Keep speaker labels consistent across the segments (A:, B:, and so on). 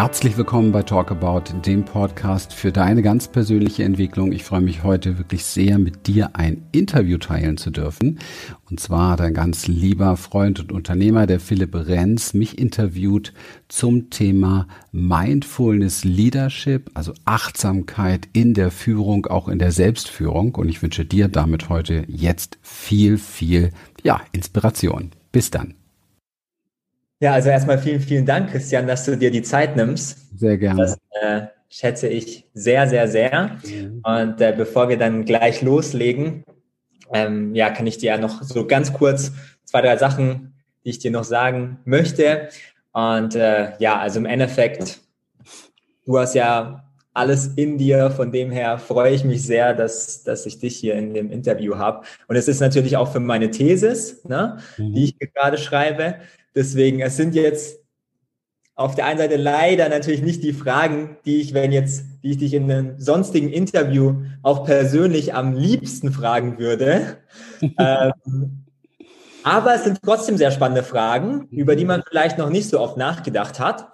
A: Herzlich willkommen bei Talk About, dem Podcast für deine ganz persönliche Entwicklung. Ich freue mich heute wirklich sehr, mit dir ein Interview teilen zu dürfen. Und zwar hat ein ganz lieber Freund und Unternehmer, der Philipp Renz, mich interviewt zum Thema Mindfulness Leadership, also Achtsamkeit in der Führung, auch in der Selbstführung. Und ich wünsche dir damit heute jetzt viel, viel, ja, Inspiration. Bis dann.
B: Ja, also erstmal vielen, vielen Dank, Christian, dass du dir die Zeit nimmst.
A: Sehr gerne.
B: Das äh, schätze ich sehr, sehr, sehr. Mhm. Und äh, bevor wir dann gleich loslegen, ähm, ja, kann ich dir ja noch so ganz kurz zwei, drei Sachen, die ich dir noch sagen möchte. Und äh, ja, also im Endeffekt, du hast ja alles in dir. Von dem her freue ich mich sehr, dass, dass ich dich hier in dem Interview habe. Und es ist natürlich auch für meine Thesis, ne, mhm. die ich gerade schreibe. Deswegen, es sind jetzt auf der einen Seite leider natürlich nicht die Fragen, die ich, wenn jetzt, die ich dich in einem sonstigen Interview auch persönlich am liebsten fragen würde. ähm, aber es sind trotzdem sehr spannende Fragen, über die man vielleicht noch nicht so oft nachgedacht hat.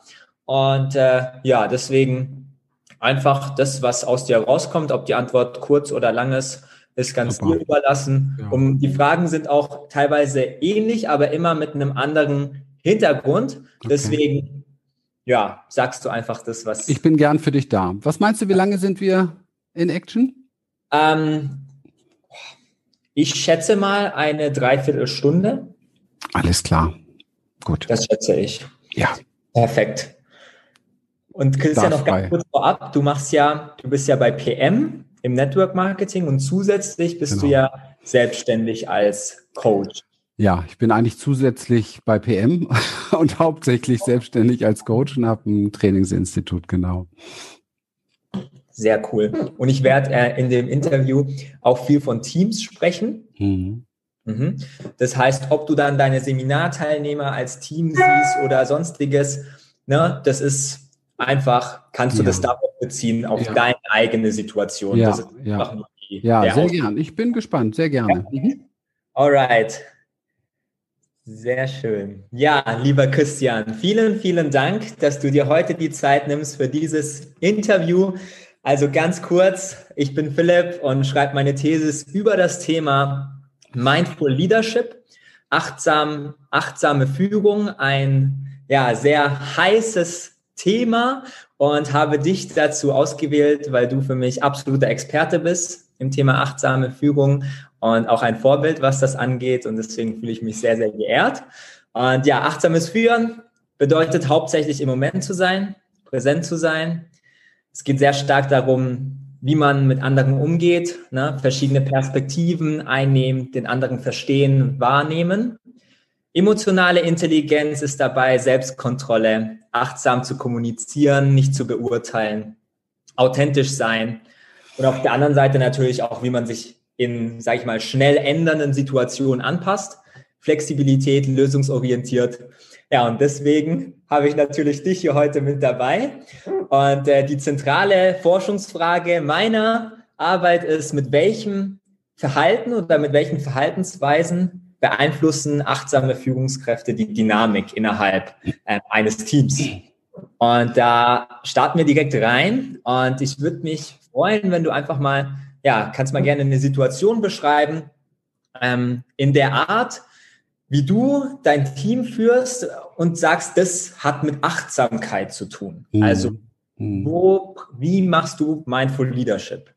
B: Und äh, ja, deswegen einfach das, was aus dir rauskommt, ob die Antwort kurz oder lang ist, ist ganz Super. dir überlassen. Ja. Um, die Fragen sind auch teilweise ähnlich, aber immer mit einem anderen Hintergrund. Okay. Deswegen, ja, sagst du einfach das, was.
A: Ich bin gern für dich da. Was meinst du, wie lange sind wir in Action?
B: Ähm, ich schätze mal eine Dreiviertelstunde.
A: Alles klar. Gut.
B: Das schätze ich.
A: Ja.
B: Perfekt. Und Christian, noch ganz kurz vorab, du machst ja, du bist ja bei PM im Network Marketing und zusätzlich bist genau. du ja selbstständig als Coach.
A: Ja, ich bin eigentlich zusätzlich bei PM und hauptsächlich selbstständig als Coach und habe ein Trainingsinstitut, genau.
B: Sehr cool. Und ich werde äh, in dem Interview auch viel von Teams sprechen. Mhm. Mhm. Das heißt, ob du dann deine Seminarteilnehmer als Team siehst oder sonstiges, ne, das ist einfach kannst du ja. das darauf beziehen, auf ja. deine eigene Situation.
A: Ja, ja. ja sehr gerne. Ich bin gespannt, sehr gerne. Ja. Mhm.
B: Alright. Sehr schön. Ja, lieber Christian, vielen, vielen Dank, dass du dir heute die Zeit nimmst für dieses Interview. Also ganz kurz, ich bin Philipp und schreibe meine Thesis über das Thema Mindful Leadership, achtsam, achtsame Führung, ein ja, sehr heißes Thema und habe dich dazu ausgewählt, weil du für mich absoluter Experte bist im Thema achtsame Führung und auch ein Vorbild, was das angeht. Und deswegen fühle ich mich sehr, sehr geehrt. Und ja, achtsames Führen bedeutet hauptsächlich im Moment zu sein, präsent zu sein. Es geht sehr stark darum, wie man mit anderen umgeht, ne? verschiedene Perspektiven einnehmen, den anderen verstehen, wahrnehmen. Emotionale Intelligenz ist dabei Selbstkontrolle, achtsam zu kommunizieren, nicht zu beurteilen, authentisch sein und auf der anderen Seite natürlich auch, wie man sich in, sage ich mal, schnell ändernden Situationen anpasst, Flexibilität, lösungsorientiert. Ja, und deswegen habe ich natürlich dich hier heute mit dabei. Und äh, die zentrale Forschungsfrage meiner Arbeit ist, mit welchem Verhalten oder mit welchen Verhaltensweisen beeinflussen achtsame Führungskräfte die Dynamik innerhalb äh, eines Teams. Und da starten wir direkt rein. Und ich würde mich freuen, wenn du einfach mal, ja, kannst mal gerne eine Situation beschreiben, ähm, in der Art, wie du dein Team führst und sagst, das hat mit Achtsamkeit zu tun. Mhm. Also, mhm. wo, wie machst du Mindful Leadership?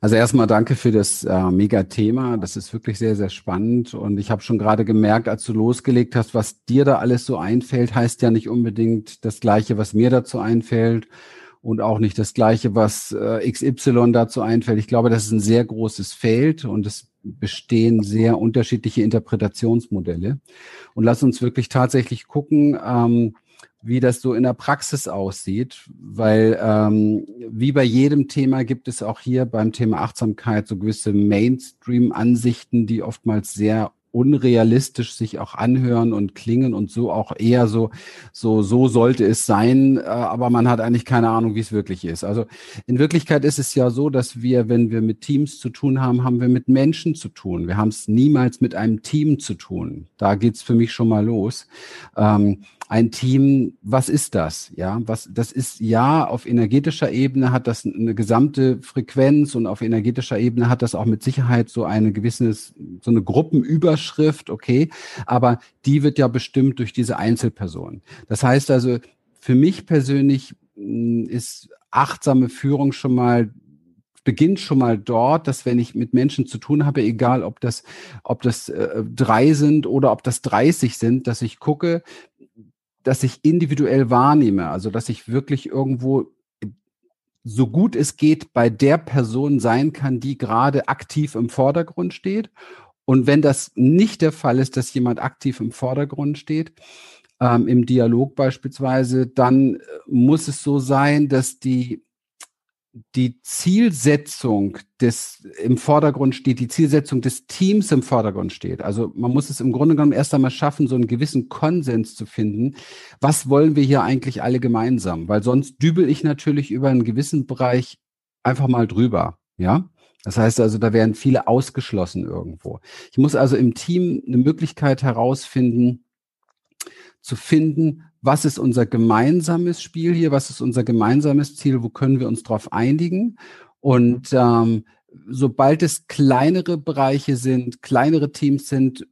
A: Also erstmal danke für das äh, Mega-Thema. Das ist wirklich sehr, sehr spannend. Und ich habe schon gerade gemerkt, als du losgelegt hast, was dir da alles so einfällt, heißt ja nicht unbedingt das Gleiche, was mir dazu einfällt. Und auch nicht das Gleiche, was äh, XY dazu einfällt. Ich glaube, das ist ein sehr großes Feld und es bestehen sehr unterschiedliche Interpretationsmodelle. Und lass uns wirklich tatsächlich gucken, ähm, wie das so in der Praxis aussieht, weil ähm, wie bei jedem Thema gibt es auch hier beim Thema Achtsamkeit so gewisse Mainstream-Ansichten, die oftmals sehr unrealistisch sich auch anhören und klingen und so auch eher so, so, so sollte es sein, äh, aber man hat eigentlich keine Ahnung, wie es wirklich ist. Also in Wirklichkeit ist es ja so, dass wir, wenn wir mit Teams zu tun haben, haben wir mit Menschen zu tun. Wir haben es niemals mit einem Team zu tun. Da geht's für mich schon mal los. Ähm, ein Team, was ist das? Ja, was, das ist ja auf energetischer Ebene hat das eine gesamte Frequenz und auf energetischer Ebene hat das auch mit Sicherheit so eine gewisse, so eine Gruppenüberschrift, okay. Aber die wird ja bestimmt durch diese Einzelpersonen. Das heißt also, für mich persönlich hm, ist achtsame Führung schon mal beginnt schon mal dort, dass wenn ich mit Menschen zu tun habe, egal ob das, ob das äh, drei sind oder ob das 30 sind, dass ich gucke, dass ich individuell wahrnehme, also dass ich wirklich irgendwo so gut es geht bei der Person sein kann, die gerade aktiv im Vordergrund steht. Und wenn das nicht der Fall ist, dass jemand aktiv im Vordergrund steht, ähm, im Dialog beispielsweise, dann äh, muss es so sein, dass die die Zielsetzung des im Vordergrund steht, die Zielsetzung des Teams im Vordergrund steht. Also man muss es im Grunde genommen erst einmal schaffen, so einen gewissen Konsens zu finden. Was wollen wir hier eigentlich alle gemeinsam? Weil sonst dübel ich natürlich über einen gewissen Bereich einfach mal drüber. Ja. Das heißt also, da werden viele ausgeschlossen irgendwo. Ich muss also im Team eine Möglichkeit herausfinden, zu finden, was ist unser gemeinsames Spiel hier, was ist unser gemeinsames Ziel, wo können wir uns darauf einigen. Und ähm, sobald es kleinere Bereiche sind, kleinere Teams sind,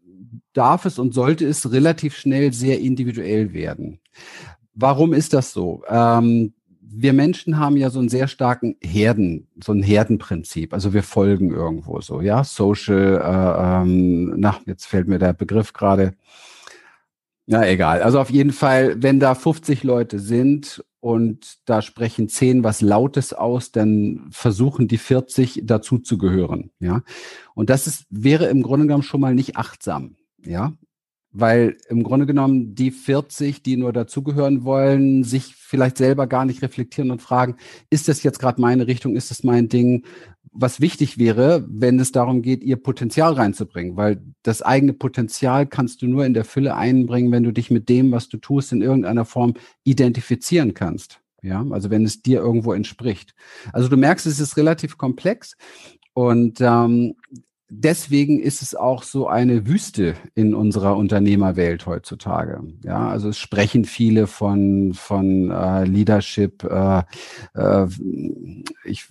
A: darf es und sollte es relativ schnell sehr individuell werden. Warum ist das so? Ähm, wir Menschen haben ja so einen sehr starken Herden, so ein Herdenprinzip. Also wir folgen irgendwo so, ja, Social, äh, ähm, na, jetzt fällt mir der Begriff gerade, ja, egal. Also auf jeden Fall, wenn da 50 Leute sind und da sprechen 10 was Lautes aus, dann versuchen die 40 dazu zu gehören. Ja. Und das ist, wäre im Grunde genommen schon mal nicht achtsam. Ja. Weil im Grunde genommen die 40, die nur dazugehören wollen, sich vielleicht selber gar nicht reflektieren und fragen, ist das jetzt gerade meine Richtung, ist das mein Ding? was wichtig wäre, wenn es darum geht, ihr Potenzial reinzubringen, weil das eigene Potenzial kannst du nur in der Fülle einbringen, wenn du dich mit dem, was du tust, in irgendeiner Form identifizieren kannst. Ja, also wenn es dir irgendwo entspricht. Also du merkst, es ist relativ komplex und ähm, deswegen ist es auch so eine Wüste in unserer Unternehmerwelt heutzutage. Ja, also es sprechen viele von von äh, Leadership. Äh, äh, ich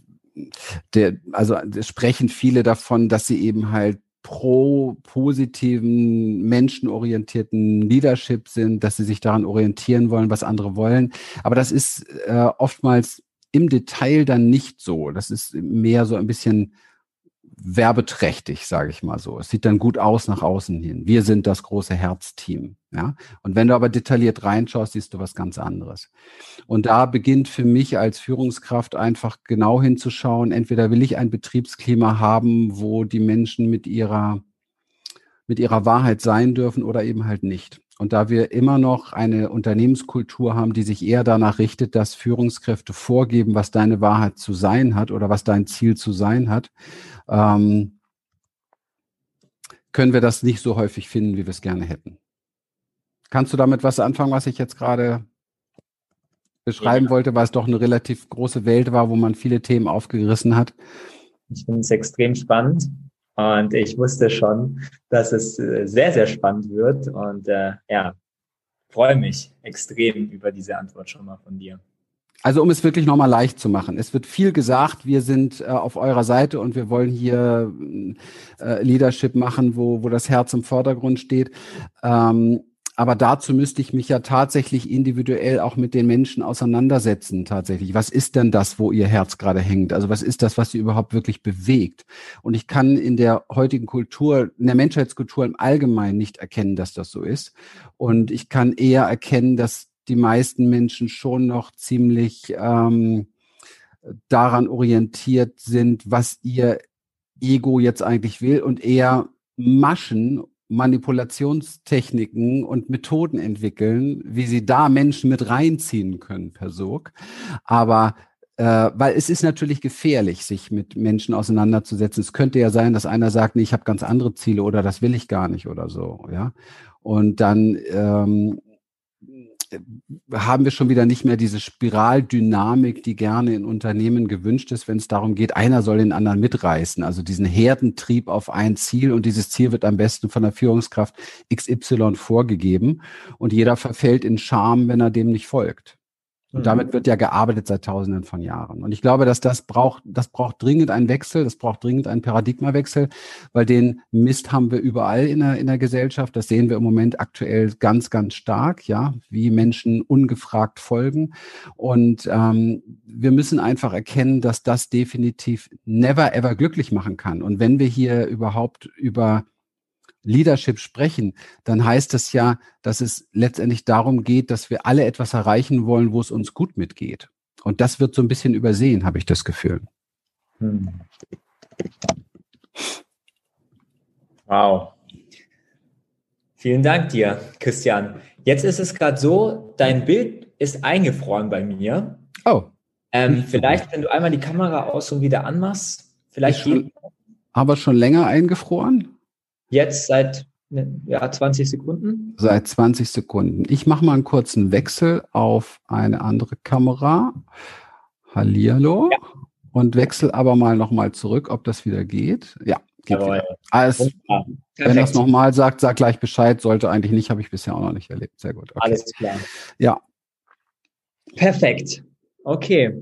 A: der, also sprechen viele davon, dass sie eben halt pro positiven, menschenorientierten Leadership sind, dass sie sich daran orientieren wollen, was andere wollen. Aber das ist äh, oftmals im Detail dann nicht so. Das ist mehr so ein bisschen werbeträchtig, sage ich mal so. Es sieht dann gut aus nach außen hin. Wir sind das große Herzteam. Ja? Und wenn du aber detailliert reinschaust, siehst du was ganz anderes. Und da beginnt für mich als Führungskraft einfach genau hinzuschauen, entweder will ich ein Betriebsklima haben, wo die Menschen mit ihrer, mit ihrer Wahrheit sein dürfen oder eben halt nicht. Und da wir immer noch eine Unternehmenskultur haben, die sich eher danach richtet, dass Führungskräfte vorgeben, was deine Wahrheit zu sein hat oder was dein Ziel zu sein hat, ähm, können wir das nicht so häufig finden, wie wir es gerne hätten. Kannst du damit was anfangen, was ich jetzt gerade beschreiben ja. wollte, weil es doch eine relativ große Welt war, wo man viele Themen aufgerissen hat?
B: Ich finde es extrem spannend und ich wusste schon, dass es äh, sehr, sehr spannend wird und äh, ja, freue mich extrem über diese Antwort schon mal von dir.
A: Also um es wirklich nochmal leicht zu machen. Es wird viel gesagt, wir sind äh, auf eurer Seite und wir wollen hier äh, Leadership machen, wo, wo das Herz im Vordergrund steht. Ähm, aber dazu müsste ich mich ja tatsächlich individuell auch mit den Menschen auseinandersetzen, tatsächlich. Was ist denn das, wo ihr Herz gerade hängt? Also was ist das, was sie überhaupt wirklich bewegt? Und ich kann in der heutigen Kultur, in der Menschheitskultur im Allgemeinen nicht erkennen, dass das so ist. Und ich kann eher erkennen, dass die meisten Menschen schon noch ziemlich ähm, daran orientiert sind, was ihr Ego jetzt eigentlich will und eher Maschen, Manipulationstechniken und Methoden entwickeln, wie sie da Menschen mit reinziehen können per Sog. Aber äh, weil es ist natürlich gefährlich, sich mit Menschen auseinanderzusetzen. Es könnte ja sein, dass einer sagt, nee, ich habe ganz andere Ziele oder das will ich gar nicht oder so, ja. Und dann ähm, haben wir schon wieder nicht mehr diese Spiraldynamik, die gerne in Unternehmen gewünscht ist, wenn es darum geht, einer soll den anderen mitreißen. Also diesen Herdentrieb auf ein Ziel und dieses Ziel wird am besten von der Führungskraft XY vorgegeben und jeder verfällt in Scham, wenn er dem nicht folgt. Und mhm. damit wird ja gearbeitet seit Tausenden von Jahren. Und ich glaube, dass das braucht, das braucht dringend einen Wechsel, das braucht dringend einen Paradigmawechsel, weil den Mist haben wir überall in der, in der Gesellschaft. Das sehen wir im Moment aktuell ganz, ganz stark, ja, wie Menschen ungefragt folgen. Und ähm, wir müssen einfach erkennen, dass das definitiv never ever glücklich machen kann. Und wenn wir hier überhaupt über Leadership sprechen, dann heißt das ja, dass es letztendlich darum geht, dass wir alle etwas erreichen wollen, wo es uns gut mitgeht. Und das wird so ein bisschen übersehen, habe ich das Gefühl. Hm.
B: Wow. Vielen Dank dir, Christian. Jetzt ist es gerade so, dein Bild ist eingefroren bei mir. Oh. Ähm, vielleicht, wenn du einmal die Kamera aus und wieder anmachst, vielleicht.
A: Schon, aber schon länger eingefroren?
B: Jetzt seit ja, 20 Sekunden.
A: Seit 20 Sekunden. Ich mache mal einen kurzen Wechsel auf eine andere Kamera. Hallihallo. Ja. Und wechsel aber mal nochmal zurück, ob das wieder geht. Ja, geht Jawohl. wieder. Also, wenn das nochmal sagt, sag gleich Bescheid. Sollte eigentlich nicht, habe ich bisher auch noch nicht erlebt. Sehr gut.
B: Okay. Alles klar.
A: Ja.
B: Perfekt. Okay.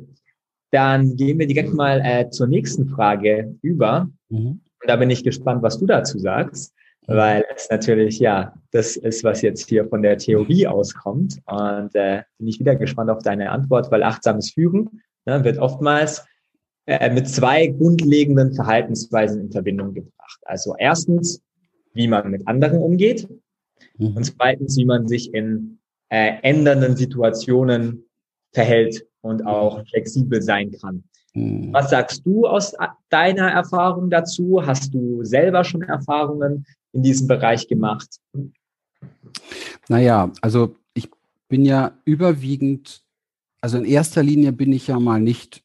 B: Dann gehen wir direkt mal äh, zur nächsten Frage über. Mhm. Und da bin ich gespannt, was du dazu sagst, weil es natürlich, ja, das ist, was jetzt hier von der Theorie auskommt. Und äh, bin ich wieder gespannt auf deine Antwort, weil achtsames Führen ne, wird oftmals äh, mit zwei grundlegenden Verhaltensweisen in Verbindung gebracht. Also erstens, wie man mit anderen umgeht mhm. und zweitens, wie man sich in äh, ändernden Situationen verhält und auch flexibel sein kann. Mhm. Was sagst du aus deiner Erfahrung dazu? Hast du selber schon Erfahrungen in diesem Bereich gemacht?
A: Naja, also ich bin ja überwiegend, also in erster Linie bin ich ja mal nicht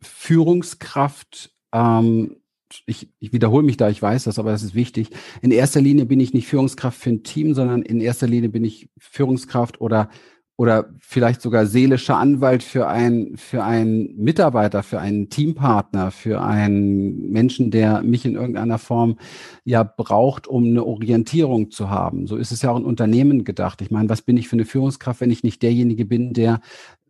A: Führungskraft. Ähm, ich, ich wiederhole mich da, ich weiß das, aber das ist wichtig. In erster Linie bin ich nicht Führungskraft für ein Team, sondern in erster Linie bin ich Führungskraft oder oder vielleicht sogar seelischer Anwalt für einen, für einen Mitarbeiter, für einen Teampartner, für einen Menschen, der mich in irgendeiner Form ja braucht, um eine Orientierung zu haben. So ist es ja auch in Unternehmen gedacht. Ich meine, was bin ich für eine Führungskraft, wenn ich nicht derjenige bin, der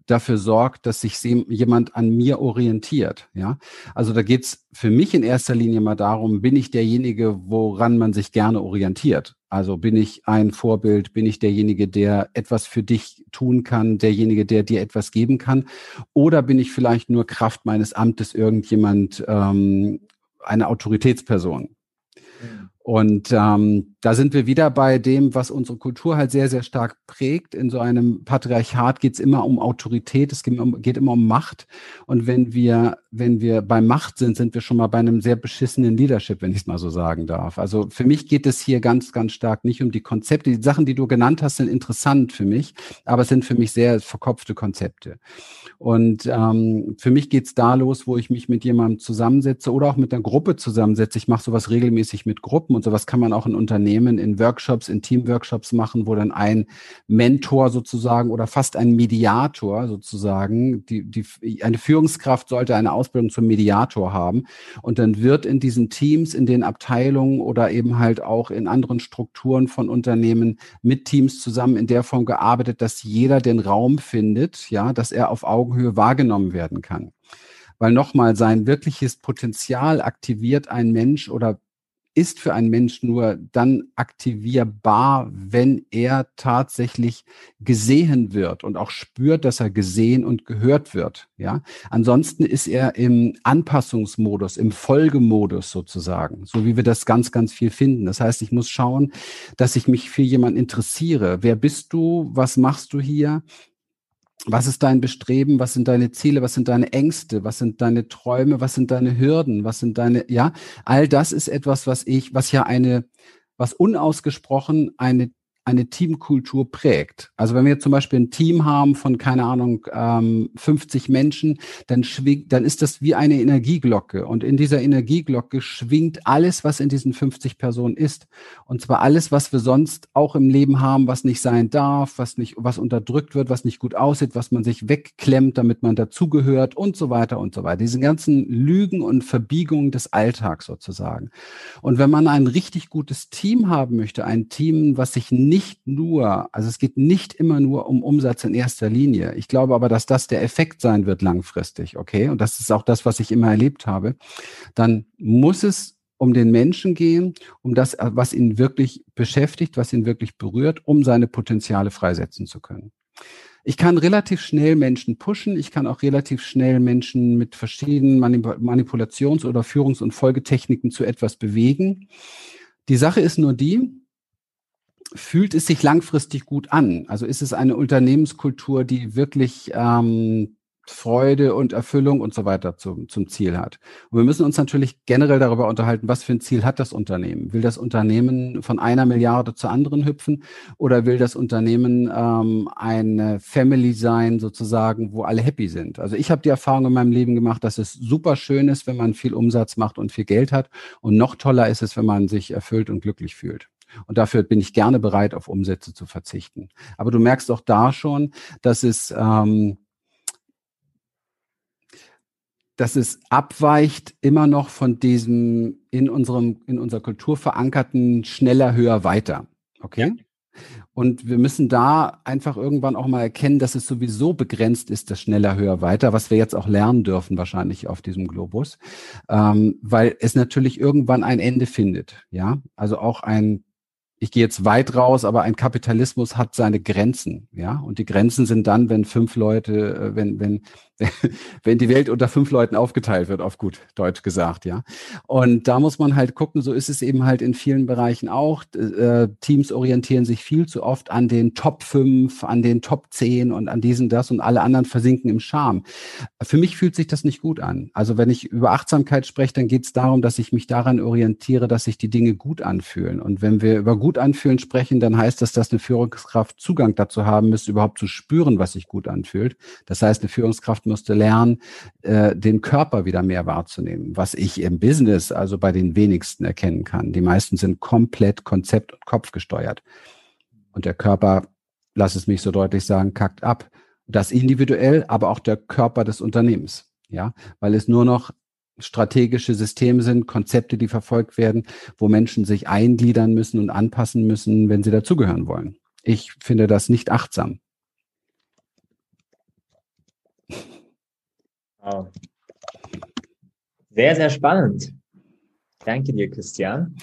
A: dafür sorgt, dass sich jemand an mir orientiert. Ja, also da geht's für mich in erster Linie mal darum, bin ich derjenige, woran man sich gerne orientiert. Also bin ich ein Vorbild, bin ich derjenige, der etwas für dich tun kann, derjenige, der dir etwas geben kann, oder bin ich vielleicht nur Kraft meines Amtes irgendjemand, ähm, eine Autoritätsperson? Mhm. Und ähm, da sind wir wieder bei dem, was unsere Kultur halt sehr, sehr stark prägt. In so einem Patriarchat geht es immer um Autorität, es geht, um, geht immer um Macht. Und wenn wir, wenn wir bei Macht sind, sind wir schon mal bei einem sehr beschissenen Leadership, wenn ich es mal so sagen darf. Also für mich geht es hier ganz, ganz stark nicht um die Konzepte. Die Sachen, die du genannt hast, sind interessant für mich, aber es sind für mich sehr verkopfte Konzepte. Und ähm, für mich geht es da los, wo ich mich mit jemandem zusammensetze oder auch mit einer Gruppe zusammensetze. Ich mache sowas regelmäßig mit Gruppen und sowas kann man auch in Unternehmen, in Workshops, in Teamworkshops machen, wo dann ein Mentor sozusagen oder fast ein Mediator sozusagen, die, die, eine Führungskraft sollte eine Ausbildung zum Mediator haben. Und dann wird in diesen Teams, in den Abteilungen oder eben halt auch in anderen Strukturen von Unternehmen mit Teams zusammen in der Form gearbeitet, dass jeder den Raum findet, ja, dass er auf Augenhöhe wahrgenommen werden kann weil nochmal sein wirkliches Potenzial aktiviert ein Mensch oder ist für einen Mensch nur dann aktivierbar, wenn er tatsächlich gesehen wird und auch spürt, dass er gesehen und gehört wird. Ja, ansonsten ist er im Anpassungsmodus, im Folgemodus sozusagen, so wie wir das ganz, ganz viel finden. Das heißt, ich muss schauen, dass ich mich für jemanden interessiere. Wer bist du? Was machst du hier? Was ist dein Bestreben, was sind deine Ziele, was sind deine Ängste, was sind deine Träume, was sind deine Hürden, was sind deine, ja, all das ist etwas, was ich, was ja eine, was unausgesprochen eine eine Teamkultur prägt. Also wenn wir zum Beispiel ein Team haben von, keine Ahnung, ähm, 50 Menschen, dann schwingt, dann ist das wie eine Energieglocke. Und in dieser Energieglocke schwingt alles, was in diesen 50 Personen ist. Und zwar alles, was wir sonst auch im Leben haben, was nicht sein darf, was nicht, was unterdrückt wird, was nicht gut aussieht, was man sich wegklemmt, damit man dazugehört und so weiter und so weiter. Diese ganzen Lügen und Verbiegungen des Alltags sozusagen. Und wenn man ein richtig gutes Team haben möchte, ein Team, was sich nicht nicht nur, also es geht nicht immer nur um Umsatz in erster Linie. Ich glaube aber, dass das der Effekt sein wird langfristig, okay? Und das ist auch das, was ich immer erlebt habe. Dann muss es um den Menschen gehen, um das, was ihn wirklich beschäftigt, was ihn wirklich berührt, um seine Potenziale freisetzen zu können. Ich kann relativ schnell Menschen pushen. Ich kann auch relativ schnell Menschen mit verschiedenen Manipulations- oder Führungs- und Folgetechniken zu etwas bewegen. Die Sache ist nur die, fühlt es sich langfristig gut an? Also ist es eine Unternehmenskultur, die wirklich ähm, Freude und Erfüllung und so weiter zum, zum Ziel hat. Und wir müssen uns natürlich generell darüber unterhalten, was für ein Ziel hat das Unternehmen? Will das Unternehmen von einer Milliarde zur anderen hüpfen oder will das Unternehmen ähm, eine Family sein, sozusagen, wo alle happy sind? Also ich habe die Erfahrung in meinem Leben gemacht, dass es super schön ist, wenn man viel Umsatz macht und viel Geld hat. Und noch toller ist es, wenn man sich erfüllt und glücklich fühlt. Und dafür bin ich gerne bereit, auf Umsätze zu verzichten. Aber du merkst auch da schon, dass es, ähm, dass es abweicht immer noch von diesem in unserem, in unserer Kultur verankerten schneller, höher, weiter. Okay? Ja. Und wir müssen da einfach irgendwann auch mal erkennen, dass es sowieso begrenzt ist, das schneller, höher, weiter, was wir jetzt auch lernen dürfen wahrscheinlich auf diesem Globus, ähm, weil es natürlich irgendwann ein Ende findet. Ja, also auch ein ich gehe jetzt weit raus, aber ein Kapitalismus hat seine Grenzen, ja. Und die Grenzen sind dann, wenn fünf Leute, äh, wenn, wenn, wenn die Welt unter fünf Leuten aufgeteilt wird, auf gut Deutsch gesagt, ja. Und da muss man halt gucken, so ist es eben halt in vielen Bereichen auch. Äh, Teams orientieren sich viel zu oft an den Top 5, an den Top 10 und an diesen, das und alle anderen versinken im Charme. Für mich fühlt sich das nicht gut an. Also wenn ich über Achtsamkeit spreche, dann geht es darum, dass ich mich daran orientiere, dass sich die Dinge gut anfühlen. Und wenn wir über gut anfühlen sprechen, dann heißt das, dass eine Führungskraft Zugang dazu haben müsste, überhaupt zu spüren, was sich gut anfühlt. Das heißt, eine Führungskraft musste lernen, äh, den Körper wieder mehr wahrzunehmen, was ich im Business also bei den wenigsten erkennen kann. Die meisten sind komplett konzept- und kopfgesteuert. Und der Körper, lass es mich so deutlich sagen, kackt ab. Das individuell, aber auch der Körper des Unternehmens. Ja, weil es nur noch strategische Systeme sind, Konzepte, die verfolgt werden, wo Menschen sich eingliedern müssen und anpassen müssen, wenn sie dazugehören wollen. Ich finde das nicht achtsam.
B: Wow. Sehr, sehr spannend. Danke dir, Christian.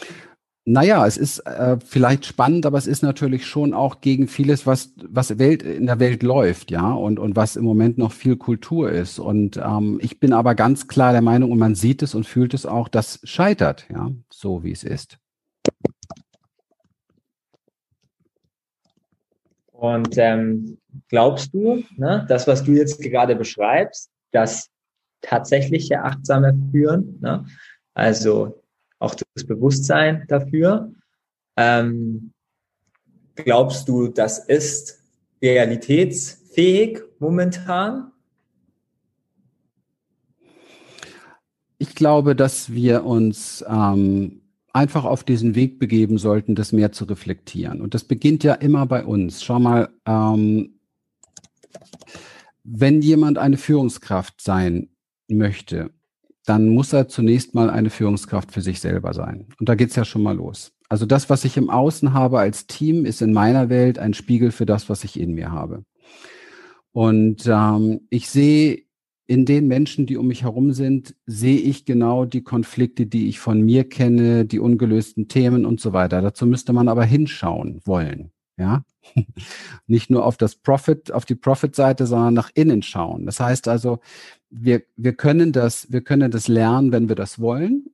A: Naja, es ist äh, vielleicht spannend, aber es ist natürlich schon auch gegen vieles, was, was Welt, in der Welt läuft, ja, und, und was im Moment noch viel Kultur ist. Und ähm, ich bin aber ganz klar der Meinung, und man sieht es und fühlt es auch, das scheitert, ja, so wie es ist.
B: Und ähm, glaubst du, ne, das, was du jetzt gerade beschreibst, das tatsächliche achtsame Führen, ne, also auch das Bewusstsein dafür. Ähm, glaubst du, das ist realitätsfähig momentan?
A: Ich glaube, dass wir uns ähm, einfach auf diesen Weg begeben sollten, das mehr zu reflektieren. Und das beginnt ja immer bei uns. Schau mal, ähm, wenn jemand eine Führungskraft sein möchte, dann muss er zunächst mal eine Führungskraft für sich selber sein. Und da geht's ja schon mal los. Also das, was ich im Außen habe als Team, ist in meiner Welt ein Spiegel für das, was ich in mir habe. Und ähm, ich sehe in den Menschen, die um mich herum sind, sehe ich genau die Konflikte, die ich von mir kenne, die ungelösten Themen und so weiter. Dazu müsste man aber hinschauen wollen. Ja, nicht nur auf das Profit, auf die Profit-Seite, sondern nach innen schauen. Das heißt also, wir, wir können das, wir können das lernen, wenn wir das wollen.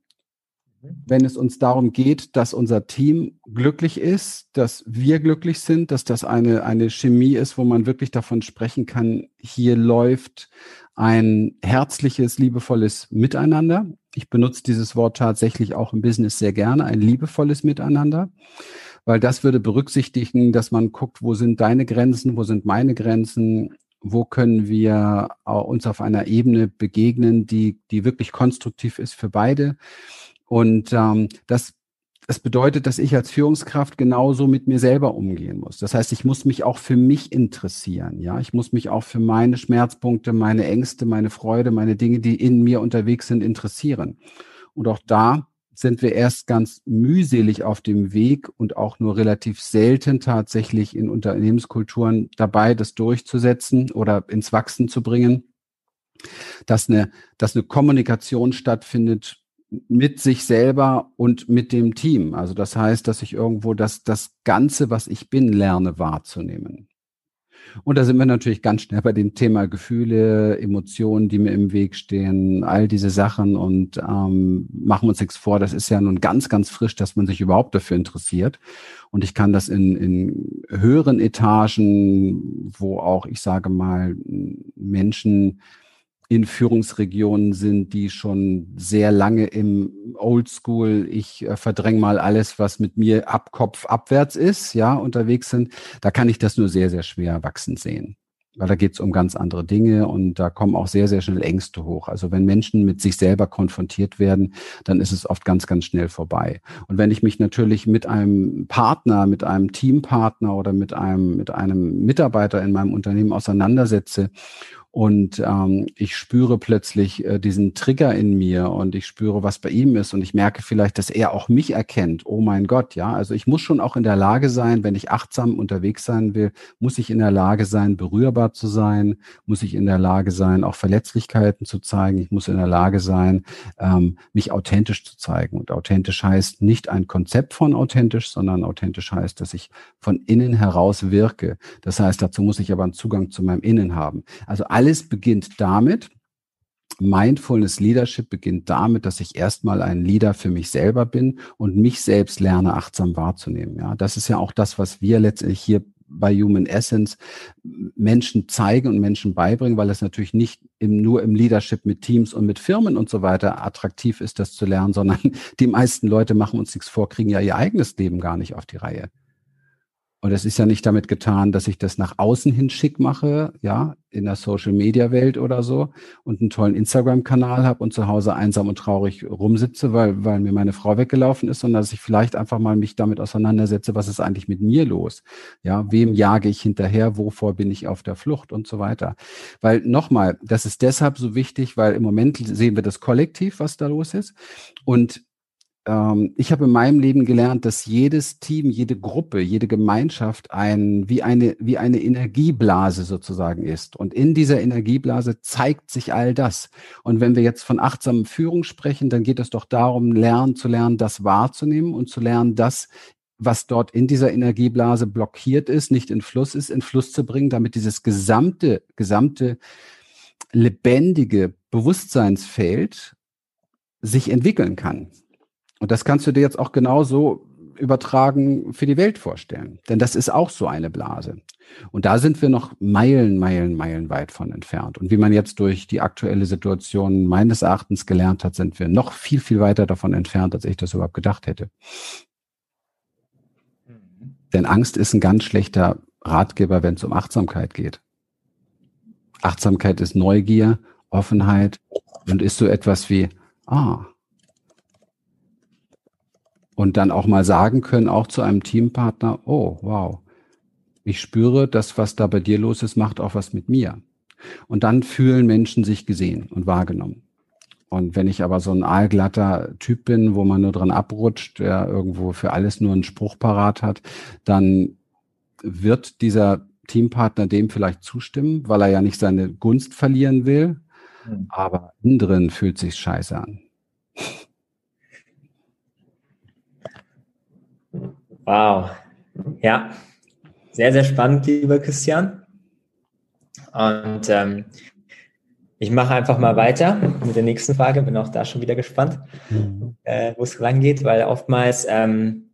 A: Wenn es uns darum geht, dass unser Team glücklich ist, dass wir glücklich sind, dass das eine, eine Chemie ist, wo man wirklich davon sprechen kann, hier läuft ein herzliches, liebevolles Miteinander. Ich benutze dieses Wort tatsächlich auch im Business sehr gerne, ein liebevolles Miteinander weil das würde berücksichtigen, dass man guckt, wo sind deine Grenzen, wo sind meine Grenzen, wo können wir uns auf einer Ebene begegnen, die, die wirklich konstruktiv ist für beide. Und ähm, das das bedeutet, dass ich als Führungskraft genauso mit mir selber umgehen muss. Das heißt, ich muss mich auch für mich interessieren. Ja, ich muss mich auch für meine Schmerzpunkte, meine Ängste, meine Freude, meine Dinge, die in mir unterwegs sind, interessieren. Und auch da sind wir erst ganz mühselig auf dem Weg und auch nur relativ selten tatsächlich in Unternehmenskulturen dabei, das durchzusetzen oder ins Wachsen zu bringen, dass eine, dass eine Kommunikation stattfindet mit sich selber und mit dem Team. Also das heißt, dass ich irgendwo das, das Ganze, was ich bin, lerne wahrzunehmen. Und da sind wir natürlich ganz schnell bei dem Thema Gefühle, Emotionen, die mir im Weg stehen, all diese Sachen und ähm, machen uns nichts vor. Das ist ja nun ganz, ganz frisch, dass man sich überhaupt dafür interessiert. Und ich kann das in, in höheren Etagen, wo auch, ich sage mal, Menschen in Führungsregionen sind, die schon sehr lange im Oldschool, ich äh, verdränge mal alles, was mit mir ab Kopf abwärts ist, ja, unterwegs sind, da kann ich das nur sehr, sehr schwer wachsend sehen. Weil da geht es um ganz andere Dinge und da kommen auch sehr, sehr schnell Ängste hoch. Also wenn Menschen mit sich selber konfrontiert werden, dann ist es oft ganz, ganz schnell vorbei. Und wenn ich mich natürlich mit einem Partner, mit einem Teampartner oder mit einem, mit einem Mitarbeiter in meinem Unternehmen auseinandersetze und ähm, ich spüre plötzlich äh, diesen Trigger in mir und ich spüre, was bei ihm ist und ich merke vielleicht, dass er auch mich erkennt. Oh mein Gott, ja. Also ich muss schon auch in der Lage sein, wenn ich achtsam unterwegs sein will, muss ich in der Lage sein, berührbar zu sein, muss ich in der Lage sein, auch Verletzlichkeiten zu zeigen. Ich muss in der Lage sein, ähm, mich authentisch zu zeigen. Und authentisch heißt nicht ein Konzept von authentisch, sondern authentisch heißt, dass ich von innen heraus wirke. Das heißt, dazu muss ich aber einen Zugang zu meinem Innen haben. Also alles beginnt damit, Mindfulness Leadership beginnt damit, dass ich erstmal ein Leader für mich selber bin und mich selbst lerne, achtsam wahrzunehmen. Ja, das ist ja auch das, was wir letztendlich hier bei Human Essence Menschen zeigen und Menschen beibringen, weil es natürlich nicht im, nur im Leadership mit Teams und mit Firmen und so weiter attraktiv ist, das zu lernen, sondern die meisten Leute machen uns nichts vor, kriegen ja ihr eigenes Leben gar nicht auf die Reihe. Und es ist ja nicht damit getan, dass ich das nach außen hin schick mache, ja, in der Social Media Welt oder so und einen tollen Instagram Kanal habe und zu Hause einsam und traurig rumsitze, weil, weil mir meine Frau weggelaufen ist, sondern dass ich vielleicht einfach mal mich damit auseinandersetze, was ist eigentlich mit mir los? Ja, wem jage ich hinterher? Wovor bin ich auf der Flucht und so weiter? Weil nochmal, das ist deshalb so wichtig, weil im Moment sehen wir das Kollektiv, was da los ist. Und ähm, ich habe in meinem Leben gelernt, dass jedes Team, jede Gruppe, jede Gemeinschaft ein, wie eine, wie eine Energieblase sozusagen ist. Und in dieser Energieblase zeigt sich all das. Und wenn wir jetzt von achtsamen Führung sprechen, dann geht es doch darum, lernen zu lernen, das wahrzunehmen und zu lernen, das was dort in dieser Energieblase blockiert ist, nicht in Fluss ist, in Fluss zu bringen, damit dieses gesamte, gesamte lebendige Bewusstseinsfeld sich entwickeln kann. Und das kannst du dir jetzt auch genauso übertragen für die Welt vorstellen. Denn das ist auch so eine Blase. Und da sind wir noch Meilen, Meilen, Meilen weit von entfernt. Und wie man jetzt durch die aktuelle Situation meines Erachtens gelernt hat, sind wir noch viel, viel weiter davon entfernt, als ich das überhaupt gedacht hätte. Mhm. Denn Angst ist ein ganz schlechter Ratgeber, wenn es um Achtsamkeit geht. Achtsamkeit ist Neugier, Offenheit und ist so etwas wie, ah, und dann auch mal sagen können, auch zu einem Teampartner, oh, wow, ich spüre, das, was da bei dir los ist, macht auch was mit mir. Und dann fühlen Menschen sich gesehen und wahrgenommen. Und wenn ich aber so ein aalglatter Typ bin, wo man nur dran abrutscht, der irgendwo für alles nur einen Spruch parat hat, dann wird dieser Teampartner dem vielleicht zustimmen, weil er ja nicht seine Gunst verlieren will. Mhm. Aber innen drin fühlt sich scheiße an.
B: Wow. Ja, sehr, sehr spannend, lieber Christian. Und ähm, ich mache einfach mal weiter mit der nächsten Frage. Bin auch da schon wieder gespannt, mhm. äh, wo es lang geht, weil oftmals, ähm,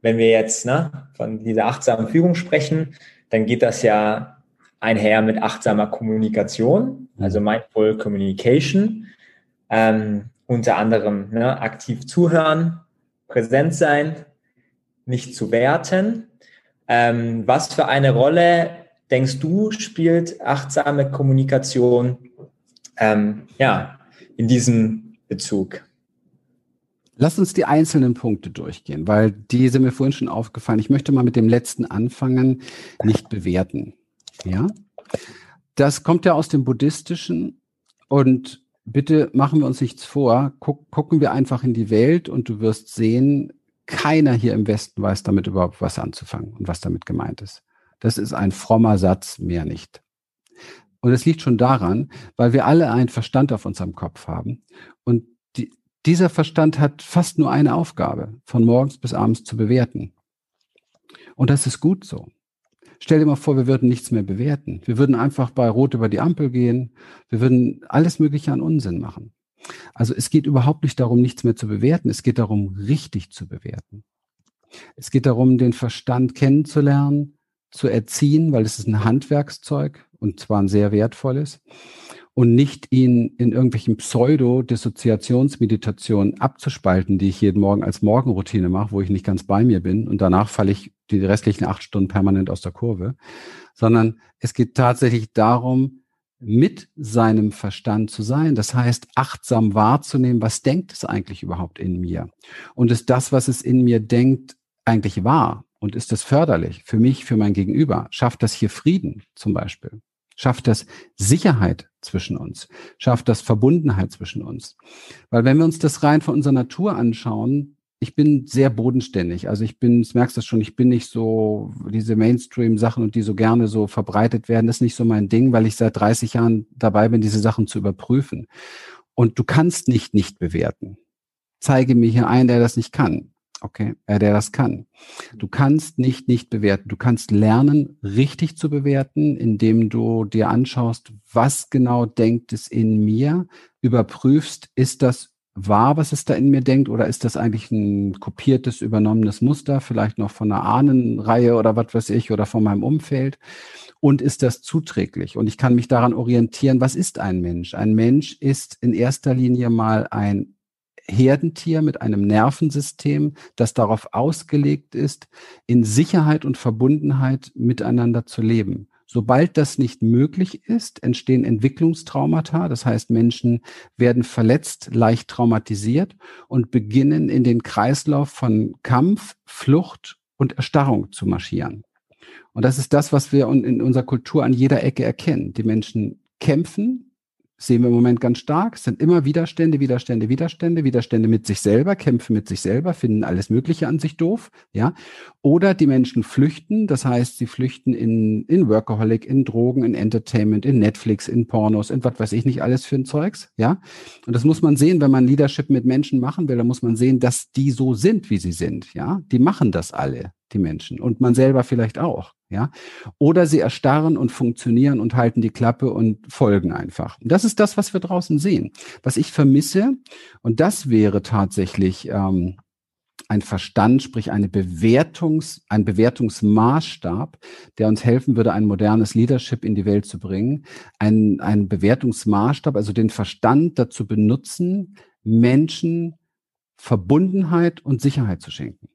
B: wenn wir jetzt ne, von dieser achtsamen Führung sprechen, dann geht das ja einher mit achtsamer Kommunikation, also Mindful Communication. Ähm, unter anderem ne, aktiv zuhören, präsent sein, nicht zu werten. Ähm, was für eine Rolle denkst du spielt achtsame Kommunikation ähm, ja, in diesem Bezug?
A: Lass uns die einzelnen Punkte durchgehen, weil die sind mir vorhin schon aufgefallen. Ich möchte mal mit dem letzten anfangen, nicht bewerten. Ja, das kommt ja aus dem Buddhistischen und bitte machen wir uns nichts vor. Guck, gucken wir einfach in die Welt und du wirst sehen, keiner hier im Westen weiß damit überhaupt was anzufangen und was damit gemeint ist. Das ist ein frommer Satz, mehr nicht. Und es liegt schon daran, weil wir alle einen Verstand auf unserem Kopf haben. Und die, dieser Verstand hat fast nur eine Aufgabe, von morgens bis abends zu bewerten. Und das ist gut so. Stell dir mal vor, wir würden nichts mehr bewerten. Wir würden einfach bei Rot über die Ampel gehen. Wir würden alles Mögliche an Unsinn machen. Also es geht überhaupt nicht darum, nichts mehr zu bewerten. Es geht darum, richtig zu bewerten. Es geht darum, den Verstand kennenzulernen, zu erziehen, weil es ist ein Handwerkszeug und zwar ein sehr wertvolles und nicht ihn in irgendwelchen Pseudo-Dissoziationsmeditationen abzuspalten, die ich jeden Morgen als Morgenroutine mache, wo ich nicht ganz bei mir bin und danach falle ich die restlichen acht Stunden permanent aus der Kurve, sondern es geht tatsächlich darum, mit seinem Verstand zu sein. Das heißt, achtsam wahrzunehmen, was denkt es eigentlich überhaupt in mir? Und ist das, was es in mir denkt, eigentlich wahr? Und ist das förderlich für mich, für mein Gegenüber? Schafft das hier Frieden zum Beispiel? Schafft das Sicherheit zwischen uns? Schafft das Verbundenheit zwischen uns? Weil wenn wir uns das rein von unserer Natur anschauen, ich bin sehr bodenständig. Also ich bin, du merkst das schon, ich bin nicht so diese Mainstream-Sachen und die so gerne so verbreitet werden, das ist nicht so mein Ding, weil ich seit 30 Jahren dabei bin, diese Sachen zu überprüfen. Und du kannst nicht nicht bewerten. Zeige mir hier einen, der das nicht kann. Okay, äh, der das kann. Du kannst nicht nicht bewerten. Du kannst lernen, richtig zu bewerten, indem du dir anschaust, was genau denkt es in mir, überprüfst, ist das wahr, was es da in mir denkt, oder ist das eigentlich ein kopiertes, übernommenes Muster, vielleicht noch von einer Ahnenreihe oder was weiß ich, oder von meinem Umfeld? Und ist das zuträglich? Und ich kann mich daran orientieren, was ist ein Mensch? Ein Mensch ist in erster Linie mal ein Herdentier mit einem Nervensystem, das darauf ausgelegt ist, in Sicherheit und Verbundenheit miteinander zu leben. Sobald das nicht möglich ist, entstehen Entwicklungstraumata. Das heißt, Menschen werden verletzt, leicht traumatisiert und beginnen in den Kreislauf von Kampf, Flucht und Erstarrung zu marschieren. Und das ist das, was wir in unserer Kultur an jeder Ecke erkennen. Die Menschen kämpfen, sehen wir im Moment ganz stark. Es sind immer Widerstände, Widerstände, Widerstände, Widerstände mit sich selber, kämpfen mit sich selber, finden alles Mögliche an sich doof, ja. Oder die Menschen flüchten, das heißt, sie flüchten in, in Workaholic, in Drogen, in Entertainment, in Netflix, in Pornos, in was weiß ich nicht alles für ein Zeugs, ja. Und das muss man sehen, wenn man Leadership mit Menschen machen will, dann muss man sehen, dass die so sind, wie sie sind, ja. Die machen das alle, die Menschen. Und man selber vielleicht auch. Ja, oder sie erstarren und funktionieren und halten die Klappe und folgen einfach. Und das ist das, was wir draußen sehen. Was ich vermisse, und das wäre tatsächlich ähm, ein Verstand, sprich eine Bewertungs, ein Bewertungsmaßstab, der uns helfen würde, ein modernes Leadership in die Welt zu bringen. Ein, ein Bewertungsmaßstab, also den Verstand dazu benutzen, Menschen Verbundenheit und Sicherheit zu schenken.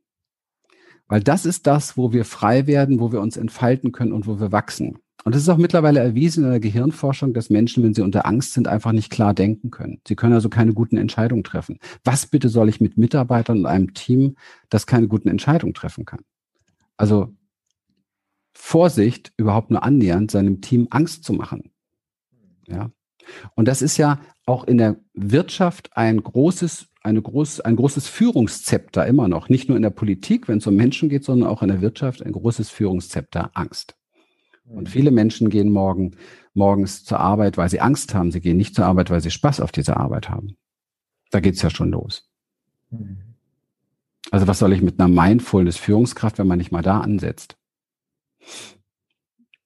A: Weil das ist das, wo wir frei werden, wo wir uns entfalten können und wo wir wachsen. Und es ist auch mittlerweile erwiesen in der Gehirnforschung, dass Menschen, wenn sie unter Angst sind, einfach nicht klar denken können. Sie können also keine guten Entscheidungen treffen. Was bitte soll ich mit Mitarbeitern und einem Team, das keine guten Entscheidungen treffen kann? Also Vorsicht, überhaupt nur annähernd seinem Team Angst zu machen. Ja. Und das ist ja auch in der Wirtschaft ein großes eine groß, ein großes Führungszepter immer noch. Nicht nur in der Politik, wenn es um Menschen geht, sondern auch in der Wirtschaft ein großes Führungszepter Angst. Und viele Menschen gehen morgen, morgens zur Arbeit, weil sie Angst haben. Sie gehen nicht zur Arbeit, weil sie Spaß auf dieser Arbeit haben. Da geht's ja schon los. Also was soll ich mit einer Mindfulness Führungskraft, wenn man nicht mal da ansetzt?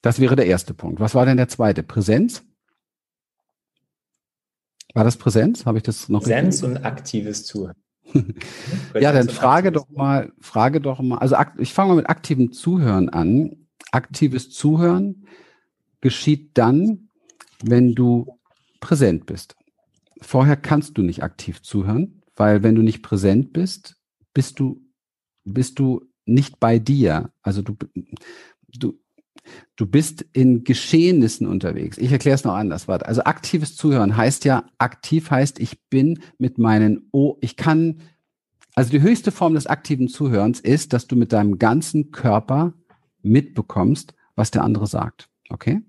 A: Das wäre der erste Punkt. Was war denn der zweite? Präsenz? War das Präsenz? Habe ich das noch?
B: Präsenz und aktives Zuhören.
A: ja, dann frage doch mal, frage doch mal, also ich fange mal mit aktivem Zuhören an. Aktives Zuhören geschieht dann, wenn du präsent bist. Vorher kannst du nicht aktiv zuhören, weil wenn du nicht präsent bist, bist du, bist du nicht bei dir. Also du, du, du bist in Geschehnissen unterwegs. Ich erkläre es noch anders. Warte. Also aktives Zuhören heißt ja, aktiv heißt, ich bin mit meinen Oh, ich kann, also die höchste Form des aktiven Zuhörens ist, dass du mit deinem ganzen Körper mitbekommst, was der andere sagt. Okay?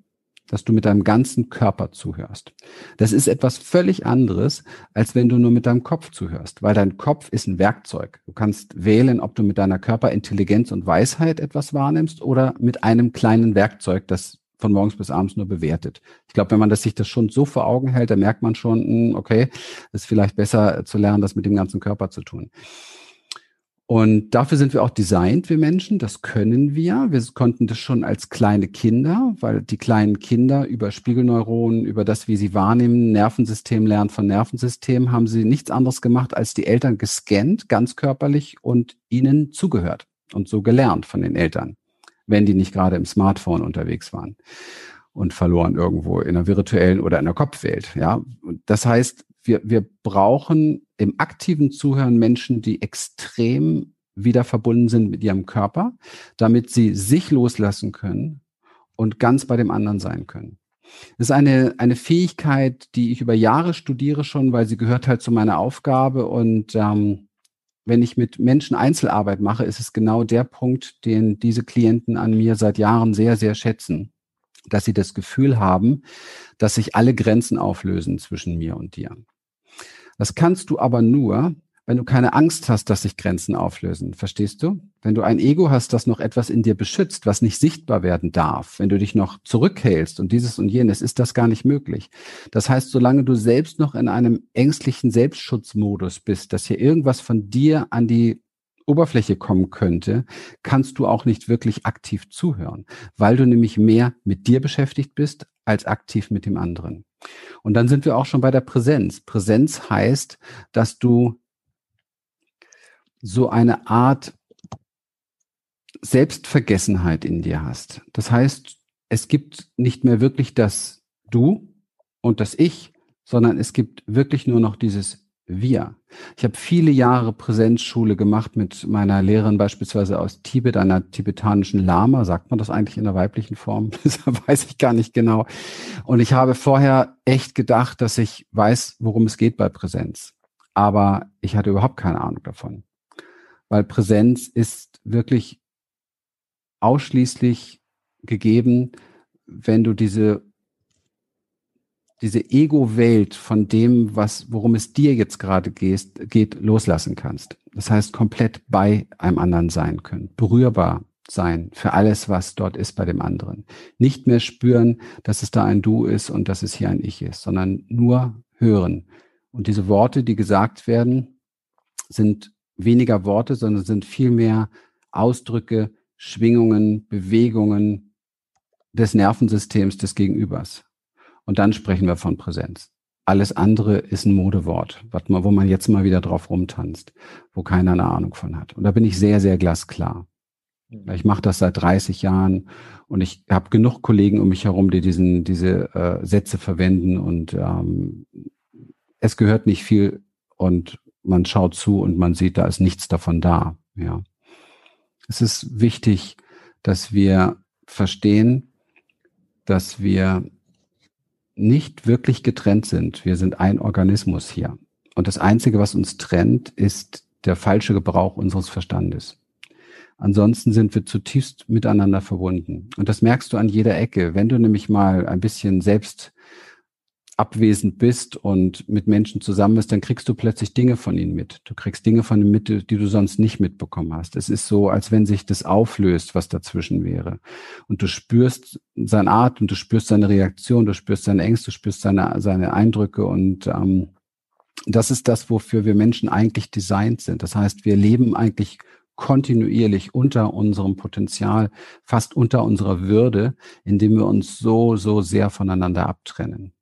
A: Dass du mit deinem ganzen Körper zuhörst. Das ist etwas völlig anderes, als wenn du nur mit deinem Kopf zuhörst, weil dein Kopf ist ein Werkzeug. Du kannst wählen, ob du mit deiner Körperintelligenz und Weisheit etwas wahrnimmst oder mit einem kleinen Werkzeug, das von morgens bis abends nur bewertet. Ich glaube, wenn man das sich das schon so vor Augen hält, dann merkt man schon, hm, okay, es ist vielleicht besser zu lernen, das mit dem ganzen Körper zu tun. Und dafür sind wir auch designt, wir Menschen. Das können wir. Wir konnten das schon als kleine Kinder, weil die kleinen Kinder über Spiegelneuronen, über das, wie sie wahrnehmen, Nervensystem lernen von Nervensystem, haben sie nichts anderes gemacht, als die Eltern gescannt, ganz körperlich und ihnen zugehört und so gelernt von den Eltern, wenn die nicht gerade im Smartphone unterwegs waren und verloren irgendwo in einer virtuellen oder in einer Kopfwelt. Ja, das heißt, wir, wir brauchen im aktiven Zuhören Menschen, die extrem wieder verbunden sind mit ihrem Körper, damit sie sich loslassen können und ganz bei dem anderen sein können. Das ist eine, eine Fähigkeit, die ich über Jahre studiere schon, weil sie gehört halt zu meiner Aufgabe. Und ähm, wenn ich mit Menschen Einzelarbeit mache, ist es genau der Punkt, den diese Klienten an mir seit Jahren sehr, sehr schätzen, dass sie das Gefühl haben, dass sich alle Grenzen auflösen zwischen mir und dir. Das kannst du aber nur, wenn du keine Angst hast, dass sich Grenzen auflösen. Verstehst du? Wenn du ein Ego hast, das noch etwas in dir beschützt, was nicht sichtbar werden darf, wenn du dich noch zurückhältst und dieses und jenes, ist das gar nicht möglich. Das heißt, solange du selbst noch in einem ängstlichen Selbstschutzmodus bist, dass hier irgendwas von dir an die Oberfläche kommen könnte, kannst du auch nicht wirklich aktiv zuhören, weil du nämlich mehr mit dir beschäftigt bist als aktiv mit dem anderen. Und dann sind wir auch schon bei der Präsenz. Präsenz heißt, dass du so eine Art Selbstvergessenheit in dir hast. Das heißt, es gibt nicht mehr wirklich das Du und das Ich, sondern es gibt wirklich nur noch dieses wir. Ich habe viele Jahre Präsenzschule gemacht mit meiner Lehrerin beispielsweise aus Tibet, einer tibetanischen Lama. Sagt man das eigentlich in der weiblichen Form? Das weiß ich gar nicht genau. Und ich habe vorher echt gedacht, dass ich weiß, worum es geht bei Präsenz. Aber ich hatte überhaupt keine Ahnung davon. Weil Präsenz ist wirklich ausschließlich gegeben, wenn du diese diese Ego-Welt von dem, was, worum es dir jetzt gerade geht, geht, loslassen kannst. Das heißt, komplett bei einem anderen sein können, berührbar sein für alles, was dort ist bei dem anderen. Nicht mehr spüren, dass es da ein Du ist und dass es hier ein Ich ist, sondern nur hören. Und diese Worte, die gesagt werden, sind weniger Worte, sondern sind vielmehr Ausdrücke, Schwingungen, Bewegungen des Nervensystems des Gegenübers. Und dann sprechen wir von Präsenz. Alles andere ist ein Modewort, wo man jetzt mal wieder drauf rumtanzt, wo keiner eine Ahnung von hat. Und da bin ich sehr, sehr glasklar. Mhm. Ich mache das seit 30 Jahren und ich habe genug Kollegen um mich herum, die diesen, diese äh, Sätze verwenden und ähm, es gehört nicht viel und man schaut zu und man sieht, da ist nichts davon da. Ja. Es ist wichtig, dass wir verstehen, dass wir nicht wirklich getrennt sind. Wir sind ein Organismus hier. Und das Einzige, was uns trennt, ist der falsche Gebrauch unseres Verstandes. Ansonsten sind wir zutiefst miteinander verbunden. Und das merkst du an jeder Ecke. Wenn du nämlich mal ein bisschen selbst abwesend bist und mit Menschen zusammen bist, dann kriegst du plötzlich Dinge von ihnen mit. Du kriegst Dinge von ihnen mit, die du sonst nicht mitbekommen hast. Es ist so, als wenn sich das auflöst, was dazwischen wäre. Und du spürst seine Art und du spürst seine Reaktion, du spürst seine Ängste, du spürst seine, seine Eindrücke und ähm, das ist das, wofür wir Menschen eigentlich designt sind. Das heißt, wir leben eigentlich kontinuierlich unter unserem Potenzial, fast unter unserer Würde, indem wir uns so, so sehr voneinander abtrennen.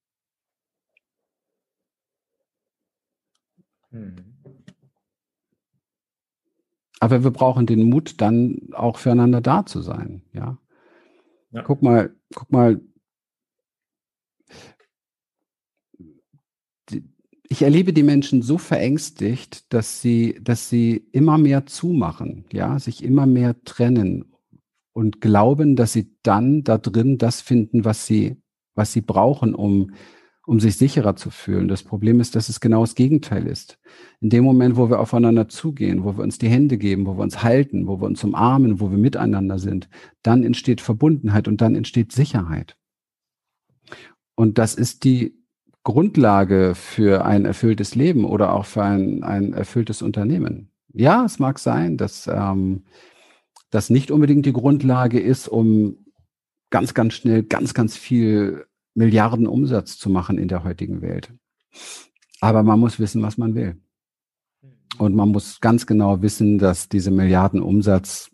A: Mhm. Aber wir brauchen den Mut, dann auch füreinander da zu sein. Ja. ja. Guck mal, guck mal. Ich erlebe die Menschen so verängstigt, dass sie, dass sie immer mehr zumachen, ja, sich immer mehr trennen und glauben, dass sie dann da drin das finden, was sie, was sie brauchen, um, um sich sicherer zu fühlen. Das Problem ist, dass es genau das Gegenteil ist. In dem Moment, wo wir aufeinander zugehen, wo wir uns die Hände geben, wo wir uns halten, wo wir uns umarmen, wo wir miteinander sind, dann entsteht Verbundenheit und dann entsteht Sicherheit. Und das ist die Grundlage für ein erfülltes Leben oder auch für ein, ein erfülltes Unternehmen. Ja, es mag sein, dass ähm, das nicht unbedingt die Grundlage ist, um ganz, ganz schnell ganz, ganz viel Milliarden Umsatz zu machen in der heutigen Welt. Aber man muss wissen, was man will. Und man muss ganz genau wissen, dass diese Milliarden Umsatz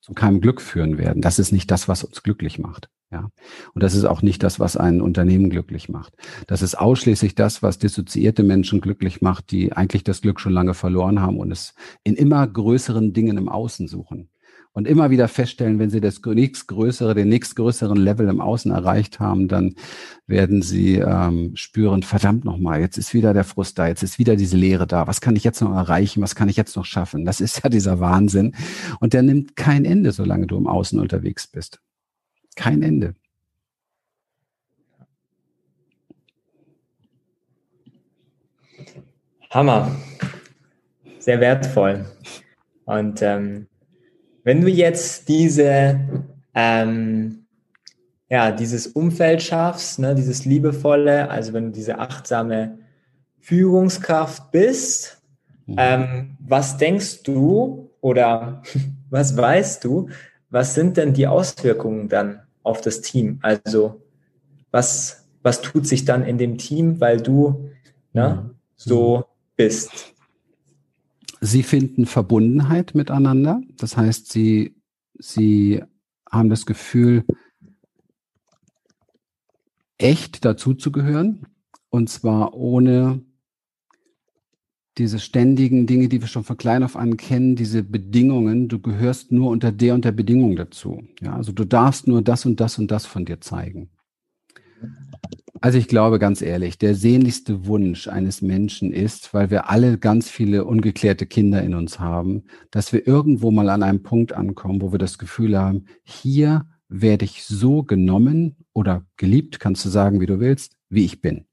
A: zu keinem Glück führen werden. Das ist nicht das, was uns glücklich macht. Ja. Und das ist auch nicht das, was ein Unternehmen glücklich macht. Das ist ausschließlich das, was dissoziierte Menschen glücklich macht, die eigentlich das Glück schon lange verloren haben und es in immer größeren Dingen im Außen suchen. Und immer wieder feststellen, wenn sie das nächstgrößere, den nächstgrößeren Level im Außen erreicht haben, dann werden sie ähm, spüren, verdammt nochmal, jetzt ist wieder der Frust da, jetzt ist wieder diese Leere da, was kann ich jetzt noch erreichen, was kann ich jetzt noch schaffen? Das ist ja dieser Wahnsinn. Und der nimmt kein Ende, solange du im Außen unterwegs bist. Kein Ende.
B: Hammer. Sehr wertvoll. Und ähm, wenn du jetzt diese, ähm, ja, dieses Umfeld schaffst, ne, dieses liebevolle, also wenn du diese achtsame Führungskraft bist, mhm. ähm, was denkst du oder was weißt du, was sind denn die Auswirkungen dann auf das Team? Also was, was tut sich dann in dem Team, weil du ne, mhm. so bist?
A: Sie finden Verbundenheit miteinander. Das heißt, sie, sie haben das Gefühl, echt dazuzugehören. Und zwar ohne diese ständigen Dinge, die wir schon von klein auf an kennen, diese Bedingungen, du gehörst nur unter der und der Bedingung dazu. Ja, also du darfst nur das und das und das von dir zeigen. Also ich glaube ganz ehrlich, der sehnlichste Wunsch eines Menschen ist, weil wir alle ganz viele ungeklärte Kinder in uns haben, dass wir irgendwo mal an einem Punkt ankommen, wo wir das Gefühl haben, hier werde ich so genommen oder geliebt, kannst du sagen, wie du willst, wie ich bin.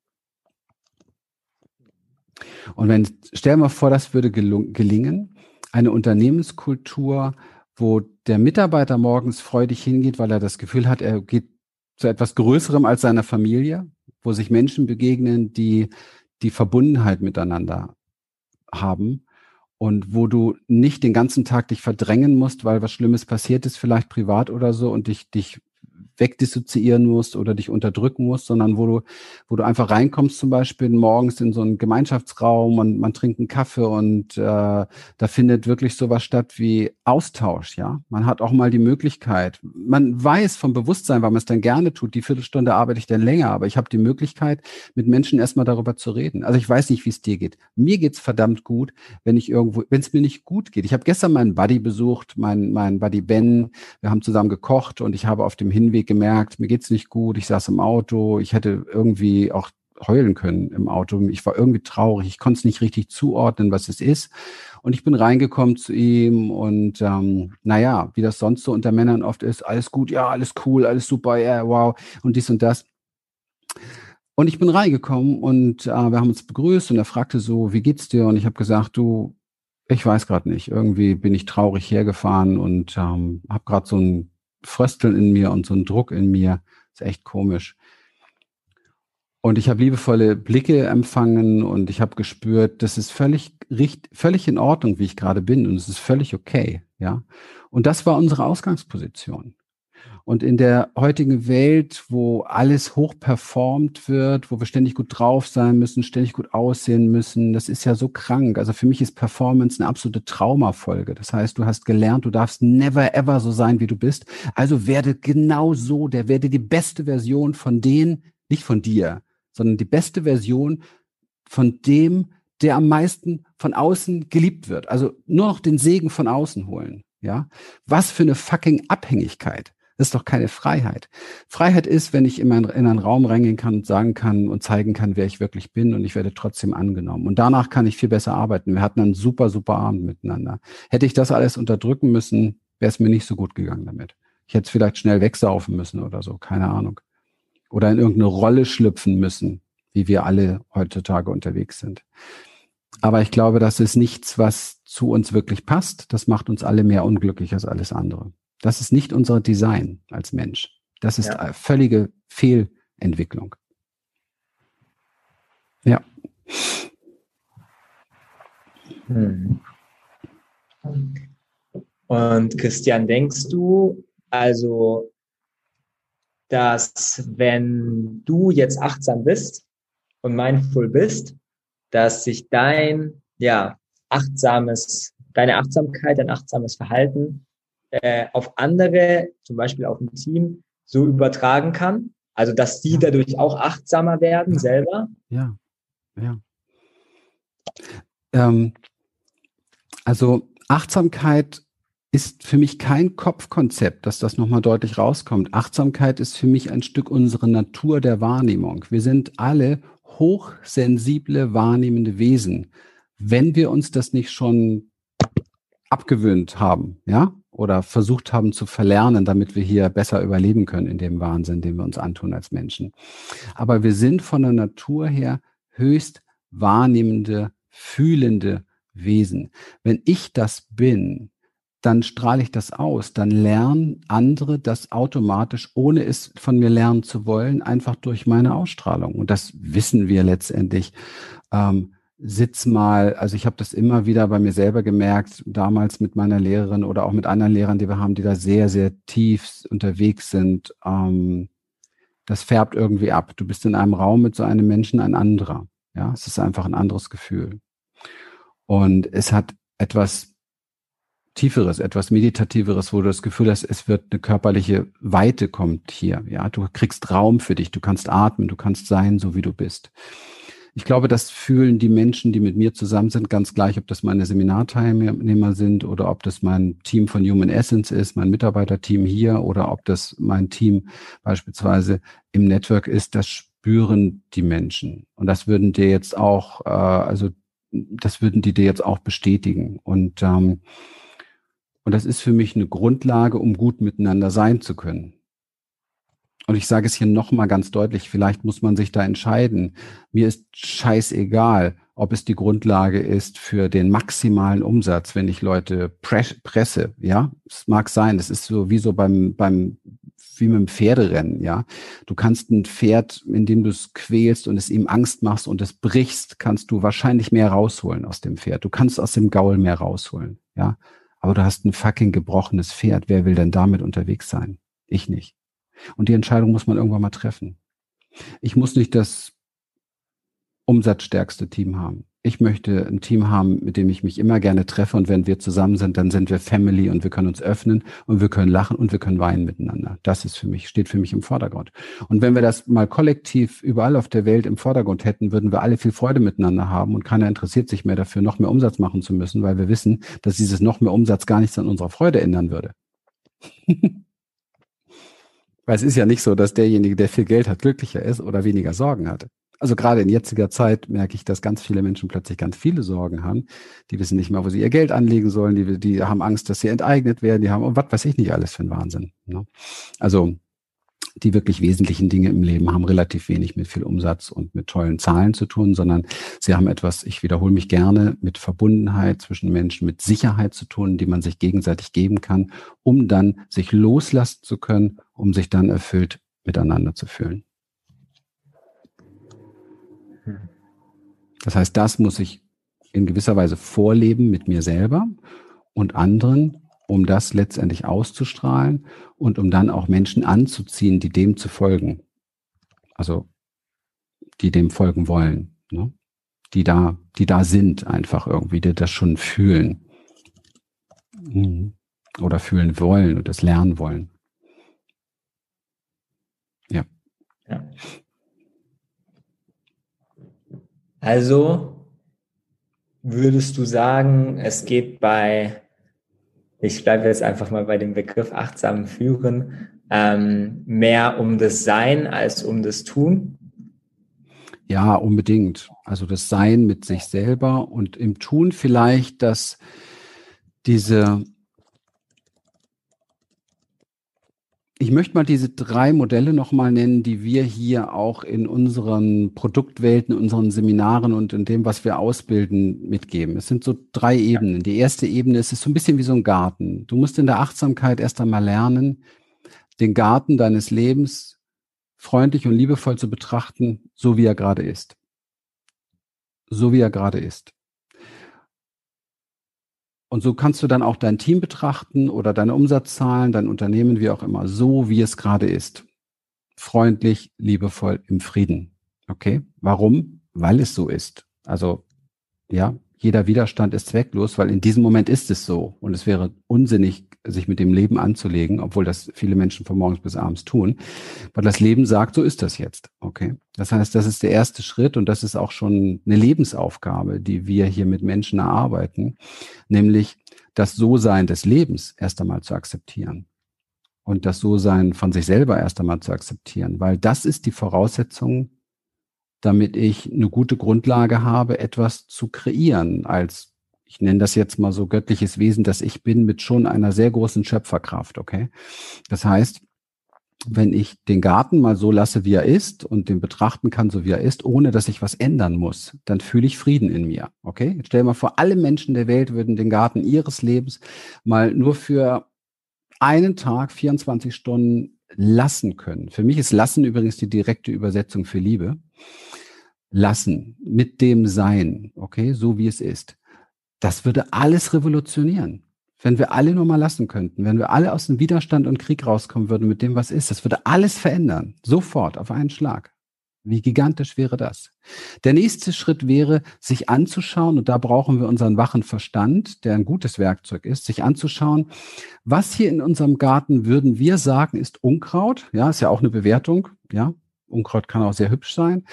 A: Und wenn, stell dir mal vor, das würde gelingen, eine Unternehmenskultur, wo der Mitarbeiter morgens freudig hingeht, weil er das Gefühl hat, er geht zu etwas Größerem als seiner Familie, wo sich Menschen begegnen, die die Verbundenheit miteinander haben und wo du nicht den ganzen Tag dich verdrängen musst, weil was Schlimmes passiert ist, vielleicht privat oder so und dich, dich wegdissoziieren musst oder dich unterdrücken musst, sondern wo du, wo du einfach reinkommst, zum Beispiel morgens in so einen Gemeinschaftsraum und man trinkt einen Kaffee und äh, da findet wirklich sowas statt wie Austausch, ja. Man hat auch mal die Möglichkeit, man weiß vom Bewusstsein, weil man es dann gerne tut, die Viertelstunde arbeite ich dann länger, aber ich habe die Möglichkeit, mit Menschen erstmal darüber zu reden. Also ich weiß nicht, wie es dir geht. Mir geht's verdammt gut, wenn ich irgendwo, wenn es mir nicht gut geht. Ich habe gestern meinen Buddy besucht, meinen mein Buddy Ben, wir haben zusammen gekocht und ich habe auf dem Hinweg gemerkt, mir geht's nicht gut, ich saß im Auto, ich hätte irgendwie auch heulen können im Auto. Ich war irgendwie traurig, ich konnte es nicht richtig zuordnen, was es ist. Und ich bin reingekommen zu ihm und ähm, naja, wie das sonst so unter Männern oft ist, alles gut, ja, alles cool, alles super, ja, yeah, wow, und dies und das. Und ich bin reingekommen und äh, wir haben uns begrüßt und er fragte so, wie geht's dir? Und ich habe gesagt, du, ich weiß gerade nicht. Irgendwie bin ich traurig hergefahren und ähm, habe gerade so ein Frösteln in mir und so ein Druck in mir. ist echt komisch. Und ich habe liebevolle Blicke empfangen und ich habe gespürt, das ist völlig, völlig in Ordnung, wie ich gerade bin und es ist völlig okay, ja. Und das war unsere Ausgangsposition. Und in der heutigen Welt, wo alles hoch performt wird, wo wir ständig gut drauf sein müssen, ständig gut aussehen müssen, das ist ja so krank. Also für mich ist Performance eine absolute Traumafolge. Das heißt, du hast gelernt, du darfst never ever so sein, wie du bist. Also werde genau so, der werde die beste Version von denen, nicht von dir, sondern die beste Version von dem, der am meisten von außen geliebt wird. Also nur noch den Segen von außen holen. Ja, was für eine fucking Abhängigkeit. Das ist doch keine Freiheit. Freiheit ist, wenn ich in, mein, in einen Raum reingehen kann und sagen kann und zeigen kann, wer ich wirklich bin und ich werde trotzdem angenommen. Und danach kann ich viel besser arbeiten. Wir hatten einen super, super Abend miteinander. Hätte ich das alles unterdrücken müssen, wäre es mir nicht so gut gegangen damit. Ich hätte es vielleicht schnell wegsaufen müssen oder so, keine Ahnung. Oder in irgendeine Rolle schlüpfen müssen, wie wir alle heutzutage unterwegs sind. Aber ich glaube, das ist nichts, was zu uns wirklich passt. Das macht uns alle mehr unglücklich als alles andere. Das ist nicht unser Design als Mensch. Das ist ja. völlige Fehlentwicklung. Ja.
B: Hm. Und Christian, denkst du, also, dass wenn du jetzt achtsam bist und mindful bist, dass sich dein, ja, achtsames, deine Achtsamkeit, dein achtsames Verhalten äh, auf andere, zum Beispiel auf ein Team, so übertragen kann? Also, dass die dadurch auch achtsamer werden selber?
A: Ja, ja. Ähm, also Achtsamkeit ist für mich kein Kopfkonzept, dass das nochmal deutlich rauskommt. Achtsamkeit ist für mich ein Stück unserer Natur der Wahrnehmung. Wir sind alle hochsensible, wahrnehmende Wesen. Wenn wir uns das nicht schon abgewöhnt haben, ja, oder versucht haben zu verlernen, damit wir hier besser überleben können in dem Wahnsinn, den wir uns antun als Menschen. Aber wir sind von der Natur her höchst wahrnehmende, fühlende Wesen. Wenn ich das bin, dann strahle ich das aus. Dann lernen andere das automatisch, ohne es von mir lernen zu wollen, einfach durch meine Ausstrahlung. Und das wissen wir letztendlich. Ähm, sitz mal, also ich habe das immer wieder bei mir selber gemerkt, damals mit meiner Lehrerin oder auch mit anderen Lehrern, die wir haben, die da sehr, sehr tief unterwegs sind. Ähm, das färbt irgendwie ab. Du bist in einem Raum mit so einem Menschen ein anderer. Ja, es ist einfach ein anderes Gefühl. Und es hat etwas Tieferes, etwas Meditativeres, wo du das Gefühl hast, es wird eine körperliche Weite kommt hier. Ja, du kriegst Raum für dich, du kannst atmen, du kannst sein, so wie du bist. Ich glaube, das fühlen die Menschen, die mit mir zusammen sind, ganz gleich, ob das meine Seminarteilnehmer sind oder ob das mein Team von Human Essence ist, mein Mitarbeiterteam hier oder ob das mein Team beispielsweise im Network ist. Das spüren die Menschen. Und das würden dir jetzt auch, äh, also das würden die dir jetzt auch bestätigen. Und ähm, und das ist für mich eine Grundlage, um gut miteinander sein zu können. Und ich sage es hier nochmal ganz deutlich, vielleicht muss man sich da entscheiden. Mir ist scheißegal, ob es die Grundlage ist für den maximalen Umsatz, wenn ich Leute presse, ja. Es mag sein, das ist so wie so beim, beim, wie mit dem Pferderennen, ja. Du kannst ein Pferd, indem du es quälst und es ihm Angst machst und es brichst, kannst du wahrscheinlich mehr rausholen aus dem Pferd. Du kannst aus dem Gaul mehr rausholen, ja. Aber du hast ein fucking gebrochenes Pferd. Wer will denn damit unterwegs sein? Ich nicht. Und die Entscheidung muss man irgendwann mal treffen. Ich muss nicht das umsatzstärkste Team haben ich möchte ein Team haben, mit dem ich mich immer gerne treffe und wenn wir zusammen sind, dann sind wir Family und wir können uns öffnen und wir können lachen und wir können weinen miteinander. Das ist für mich, steht für mich im Vordergrund. Und wenn wir das mal kollektiv überall auf der Welt im Vordergrund hätten, würden wir alle viel Freude miteinander haben und keiner interessiert sich mehr dafür, noch mehr Umsatz machen zu müssen, weil wir wissen, dass dieses noch mehr Umsatz gar nichts an unserer Freude ändern würde. weil es ist ja nicht so, dass derjenige, der viel Geld hat, glücklicher ist oder weniger Sorgen hat also gerade in jetziger Zeit merke ich, dass ganz viele Menschen plötzlich ganz viele Sorgen haben. Die wissen nicht mehr, wo sie ihr Geld anlegen sollen. Die, die haben Angst, dass sie enteignet werden. Die haben, und was weiß ich nicht alles für ein Wahnsinn. Ne? Also die wirklich wesentlichen Dinge im Leben haben relativ wenig mit viel Umsatz und mit tollen Zahlen zu tun, sondern sie haben etwas, ich wiederhole mich gerne, mit Verbundenheit zwischen Menschen, mit Sicherheit zu tun, die man sich gegenseitig geben kann, um dann sich loslassen zu können, um sich dann erfüllt miteinander zu fühlen. Das heißt, das muss ich in gewisser Weise vorleben mit mir selber und anderen, um das letztendlich auszustrahlen und um dann auch Menschen anzuziehen, die dem zu folgen. Also die dem folgen wollen, ne? die da, die da sind einfach irgendwie, die das schon fühlen mhm. oder fühlen wollen und das lernen wollen. Ja. ja.
B: Also würdest du sagen, es geht bei ich bleibe jetzt einfach mal bei dem Begriff achtsam führen, ähm, mehr um das Sein als um das Tun?
A: Ja, unbedingt. Also das Sein mit sich selber und im Tun vielleicht, dass diese Ich möchte mal diese drei Modelle nochmal nennen, die wir hier auch in unseren Produktwelten, in unseren Seminaren und in dem, was wir ausbilden, mitgeben. Es sind so drei Ebenen. Die erste Ebene ist, ist so ein bisschen wie so ein Garten. Du musst in der Achtsamkeit erst einmal lernen, den Garten deines Lebens freundlich und liebevoll zu betrachten, so wie er gerade ist. So wie er gerade ist. Und so kannst du dann auch dein Team betrachten oder deine Umsatzzahlen, dein Unternehmen, wie auch immer, so wie es gerade ist. Freundlich, liebevoll, im Frieden. Okay? Warum? Weil es so ist. Also, ja, jeder Widerstand ist zwecklos, weil in diesem Moment ist es so. Und es wäre unsinnig, sich mit dem Leben anzulegen, obwohl das viele Menschen von morgens bis abends tun, weil das Leben sagt, so ist das jetzt. Okay. Das heißt, das ist der erste Schritt und das ist auch schon eine Lebensaufgabe, die wir hier mit Menschen erarbeiten, nämlich das So-Sein des Lebens erst einmal zu akzeptieren und das So-Sein von sich selber erst einmal zu akzeptieren, weil das ist die Voraussetzung, damit ich eine gute Grundlage habe, etwas zu kreieren als ich nenne das jetzt mal so göttliches Wesen, das ich bin, mit schon einer sehr großen Schöpferkraft, okay? Das heißt, wenn ich den Garten mal so lasse, wie er ist und den betrachten kann, so wie er ist, ohne dass ich was ändern muss, dann fühle ich Frieden in mir. Okay? Jetzt stell dir mal vor, alle Menschen der Welt würden den Garten ihres Lebens mal nur für einen Tag, 24 Stunden lassen können. Für mich ist lassen übrigens die direkte Übersetzung für Liebe. Lassen, mit dem Sein, okay, so wie es ist. Das würde alles revolutionieren. Wenn wir alle nur mal lassen könnten, wenn wir alle aus dem Widerstand und Krieg rauskommen würden mit dem, was ist, das würde alles verändern. Sofort, auf einen Schlag. Wie gigantisch wäre das? Der nächste Schritt wäre, sich anzuschauen, und da brauchen wir unseren wachen Verstand, der ein gutes Werkzeug ist, sich anzuschauen, was hier in unserem Garten würden wir sagen, ist Unkraut. Ja, ist ja auch eine Bewertung. Ja, Unkraut kann auch sehr hübsch sein.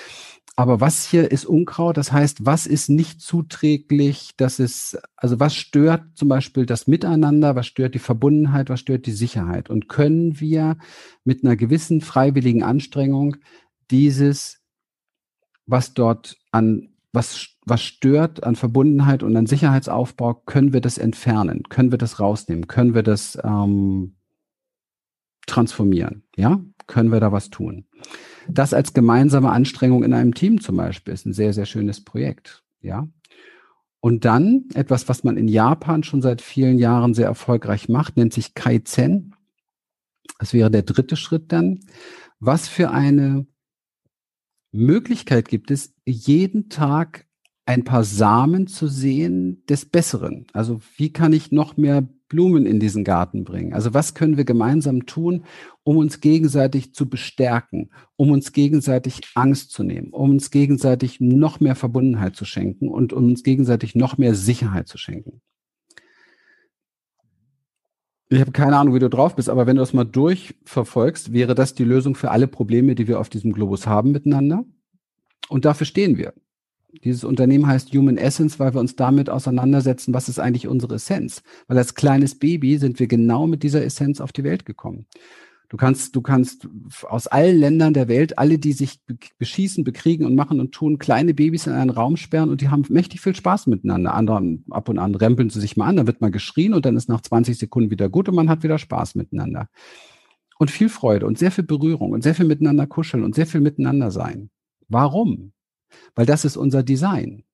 A: Aber was hier ist Unkraut? Das heißt, was ist nicht zuträglich? Das ist, also was stört zum Beispiel das Miteinander? Was stört die Verbundenheit? Was stört die Sicherheit? Und können wir mit einer gewissen freiwilligen Anstrengung dieses, was dort an, was, was stört an Verbundenheit und an Sicherheitsaufbau, können wir das entfernen? Können wir das rausnehmen? Können wir das ähm, transformieren? Ja? Können wir da was tun? Das als gemeinsame Anstrengung in einem Team zum Beispiel ist ein sehr, sehr schönes Projekt. Ja. Und dann etwas, was man in Japan schon seit vielen Jahren sehr erfolgreich macht, nennt sich Kaizen. Das wäre der dritte Schritt dann. Was für eine Möglichkeit gibt es, jeden Tag ein paar Samen zu sehen des Besseren? Also wie kann ich noch mehr Blumen in diesen Garten bringen? Also was können wir gemeinsam tun, um uns gegenseitig zu bestärken, um uns gegenseitig Angst zu nehmen, um uns gegenseitig noch mehr Verbundenheit zu schenken und um uns gegenseitig noch mehr Sicherheit zu schenken? Ich habe keine Ahnung, wie du drauf bist, aber wenn du das mal durchverfolgst, wäre das die Lösung für alle Probleme, die wir auf diesem Globus haben miteinander. Und dafür stehen wir. Dieses Unternehmen heißt Human Essence, weil wir uns damit auseinandersetzen, was ist eigentlich unsere Essenz. Weil als kleines Baby sind wir genau mit dieser Essenz auf die Welt gekommen. Du kannst, du kannst aus allen Ländern der Welt, alle, die sich beschießen, bekriegen und machen und tun, kleine Babys in einen Raum sperren und die haben mächtig viel Spaß miteinander. Andere ab und an rempeln sie sich mal an, dann wird mal geschrien und dann ist nach 20 Sekunden wieder gut und man hat wieder Spaß miteinander. Und viel Freude und sehr viel Berührung und sehr viel miteinander kuscheln und sehr viel miteinander sein. Warum? Weil das ist unser Design.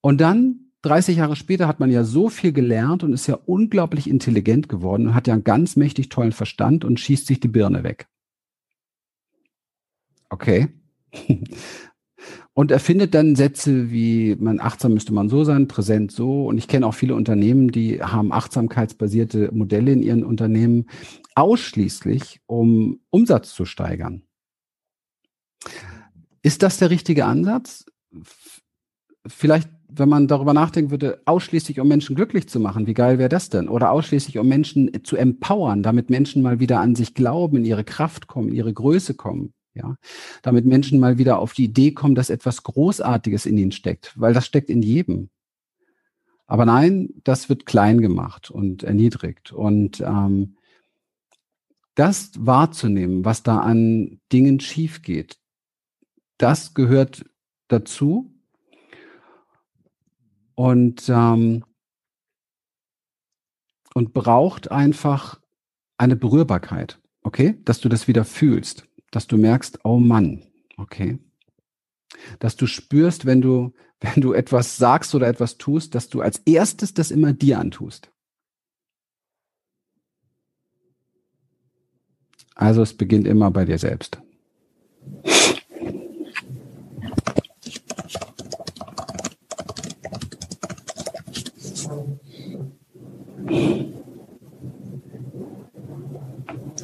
A: Und dann 30 Jahre später hat man ja so viel gelernt und ist ja unglaublich intelligent geworden und hat ja einen ganz mächtig tollen Verstand und schießt sich die Birne weg. Okay. Und erfindet dann Sätze wie, man achtsam müsste man so sein, präsent so. Und ich kenne auch viele Unternehmen, die haben achtsamkeitsbasierte Modelle in ihren Unternehmen ausschließlich, um Umsatz zu steigern. Ist das der richtige Ansatz? Vielleicht, wenn man darüber nachdenken würde, ausschließlich um Menschen glücklich zu machen, wie geil wäre das denn? Oder ausschließlich um Menschen zu empowern, damit Menschen mal wieder an sich glauben, in ihre Kraft kommen, in ihre Größe kommen. Ja, damit Menschen mal wieder auf die Idee kommen, dass etwas Großartiges in ihnen steckt, weil das steckt in jedem. Aber nein, das wird klein gemacht und erniedrigt. Und ähm, das wahrzunehmen, was da an Dingen schief geht, das gehört dazu. Und, ähm, und braucht einfach eine Berührbarkeit, okay? Dass du das wieder fühlst, dass du merkst, oh Mann, okay? Dass du spürst, wenn du, wenn du etwas sagst oder etwas tust, dass du als erstes das immer dir antust. Also es beginnt immer bei dir selbst.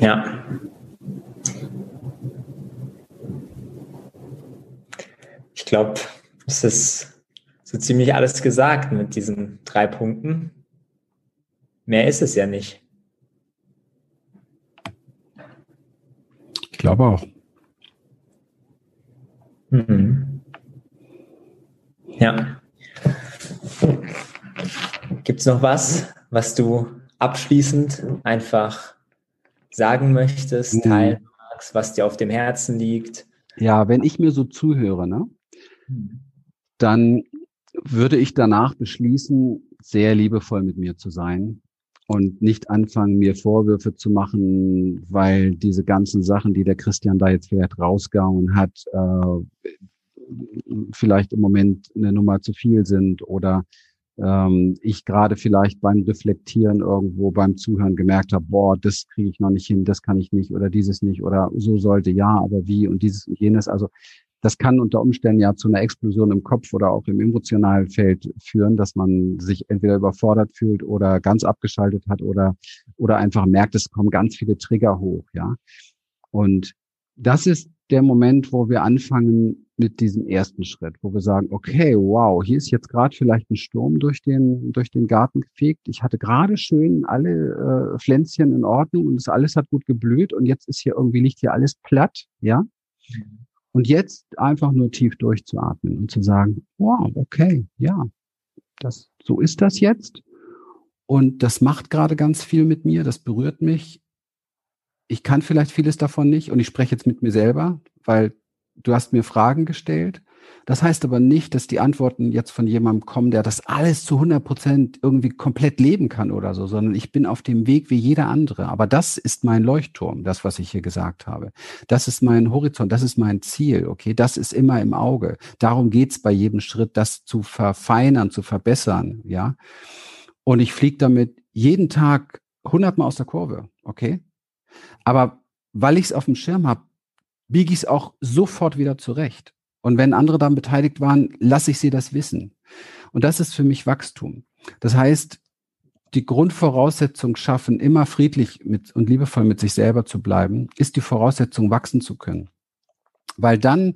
B: Ja. Ich glaube, es ist so ziemlich alles gesagt mit diesen drei Punkten. Mehr ist es ja nicht.
A: Ich glaube auch.
B: Mhm. Ja. Gibt es noch was, was du abschließend einfach sagen möchtest, mhm. teilen magst, was dir auf dem Herzen liegt?
A: Ja, wenn ich mir so zuhöre, ne, mhm. dann würde ich danach beschließen, sehr liebevoll mit mir zu sein und nicht anfangen, mir Vorwürfe zu machen, weil diese ganzen Sachen, die der Christian da jetzt vielleicht rausgehauen hat, äh, vielleicht im Moment eine Nummer zu viel sind oder ähm, ich gerade vielleicht beim Reflektieren irgendwo beim Zuhören gemerkt habe, boah, das kriege ich noch nicht hin, das kann ich nicht oder dieses nicht oder so sollte ja, aber wie und dieses und jenes. Also das kann unter Umständen ja zu einer Explosion im Kopf oder auch im emotionalen Feld führen, dass man sich entweder überfordert fühlt oder ganz abgeschaltet hat oder, oder einfach merkt, es kommen ganz viele Trigger hoch, ja. Und das ist der Moment, wo wir anfangen mit diesem ersten Schritt, wo wir sagen, okay, wow, hier ist jetzt gerade vielleicht ein Sturm durch den, durch den Garten gefegt. Ich hatte gerade schön alle äh, Pflänzchen in Ordnung und es alles hat gut geblüht und jetzt ist hier irgendwie liegt hier alles platt, ja. Und jetzt einfach nur tief durchzuatmen und zu sagen, wow, okay, ja, das, so ist das jetzt. Und das macht gerade ganz viel mit mir, das berührt mich ich kann vielleicht vieles davon nicht und ich spreche jetzt mit mir selber, weil du hast mir Fragen gestellt. Das heißt aber nicht, dass die Antworten jetzt von jemandem kommen, der das alles zu 100 Prozent irgendwie komplett leben kann oder so, sondern ich bin auf dem Weg wie jeder andere. Aber das ist mein Leuchtturm, das, was ich hier gesagt habe. Das ist mein Horizont, das ist mein Ziel, okay? Das ist immer im Auge. Darum geht's bei jedem Schritt, das zu verfeinern, zu verbessern, ja? Und ich fliege damit jeden Tag hundertmal aus der Kurve, okay? Aber weil ich es auf dem Schirm habe, biege ich es auch sofort wieder zurecht. Und wenn andere daran beteiligt waren, lasse ich sie das wissen. Und das ist für mich Wachstum. Das heißt, die Grundvoraussetzung schaffen, immer friedlich mit und liebevoll mit sich selber zu bleiben, ist die Voraussetzung, wachsen zu können. Weil dann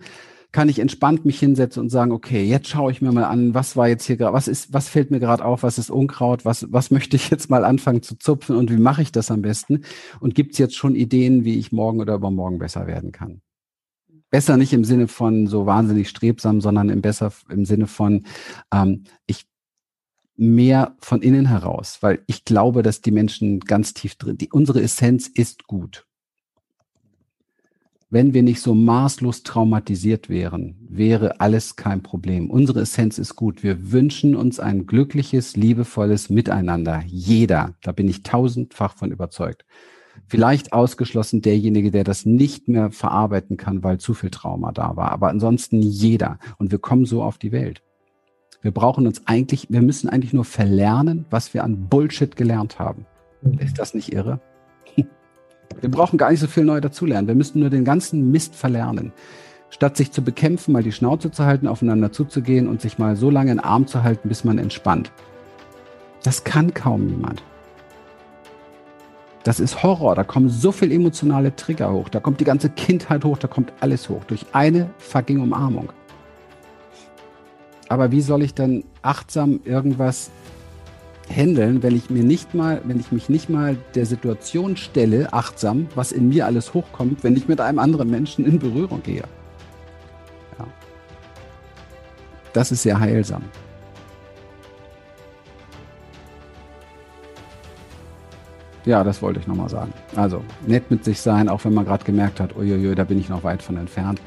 A: kann ich entspannt mich hinsetzen und sagen, okay, jetzt schaue ich mir mal an, was war jetzt hier gerade, was ist, was fällt mir gerade auf, was ist Unkraut, was, was möchte ich jetzt mal anfangen zu zupfen und wie mache ich das am besten? Und gibt es jetzt schon Ideen, wie ich morgen oder übermorgen besser werden kann? Besser nicht im Sinne von so wahnsinnig strebsam, sondern im besser im Sinne von ähm, ich mehr von innen heraus, weil ich glaube, dass die Menschen ganz tief drin, die, unsere Essenz ist gut wenn wir nicht so maßlos traumatisiert wären, wäre alles kein Problem. Unsere Essenz ist gut. Wir wünschen uns ein glückliches, liebevolles Miteinander. Jeder. Da bin ich tausendfach von überzeugt. Vielleicht ausgeschlossen derjenige, der das nicht mehr verarbeiten kann, weil zu viel Trauma da war. Aber ansonsten jeder. Und wir kommen so auf die Welt. Wir brauchen uns eigentlich, wir müssen eigentlich nur verlernen, was wir an Bullshit gelernt haben. Ist das nicht irre? Wir brauchen gar nicht so viel neu dazulernen. Wir müssen nur den ganzen Mist verlernen. Statt sich zu bekämpfen, mal die Schnauze zu halten, aufeinander zuzugehen und sich mal so lange in den Arm zu halten, bis man entspannt. Das kann kaum jemand. Das ist Horror. Da kommen so viele emotionale Trigger hoch. Da kommt die ganze Kindheit hoch. Da kommt alles hoch. Durch eine fucking Umarmung. Aber wie soll ich dann achtsam irgendwas handeln, wenn ich mir nicht mal, wenn ich mich nicht mal der Situation stelle, achtsam, was in mir alles hochkommt, wenn ich mit einem anderen Menschen in Berührung gehe. Ja. Das ist sehr heilsam. Ja, das wollte ich nochmal sagen. Also, nett mit sich sein, auch wenn man gerade gemerkt hat, uiuiui, da bin ich noch weit von entfernt.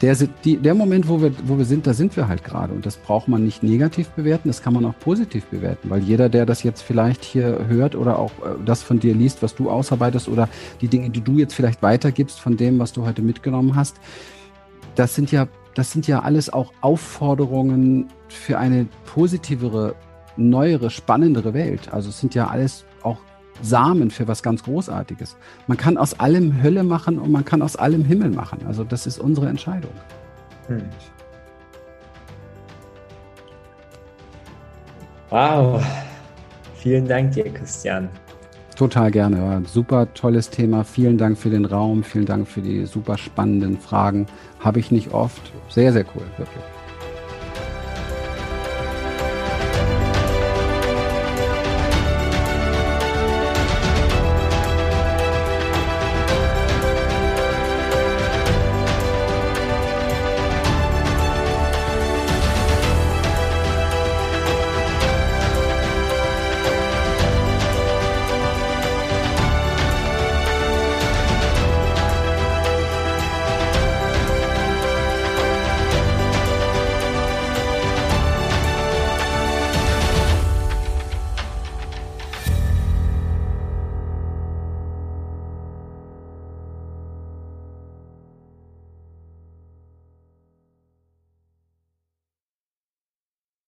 A: Der, die, der Moment, wo wir, wo wir sind, da sind wir halt gerade. Und das braucht man nicht negativ bewerten, das kann man auch positiv bewerten. Weil jeder, der das jetzt vielleicht hier hört oder auch äh, das von dir liest, was du ausarbeitest oder die Dinge, die du jetzt vielleicht weitergibst von dem, was du heute mitgenommen hast, das sind ja, das sind ja alles auch Aufforderungen für eine positivere, neuere, spannendere Welt. Also es sind ja alles Samen für was ganz Großartiges. Man kann aus allem Hölle machen und man kann aus allem Himmel machen. Also das ist unsere Entscheidung. Hm.
B: Wow. Vielen Dank dir, Christian.
A: Total gerne. War ein super tolles Thema. Vielen Dank für den Raum. Vielen Dank für die super spannenden Fragen. Habe ich nicht oft. Sehr, sehr cool, wirklich.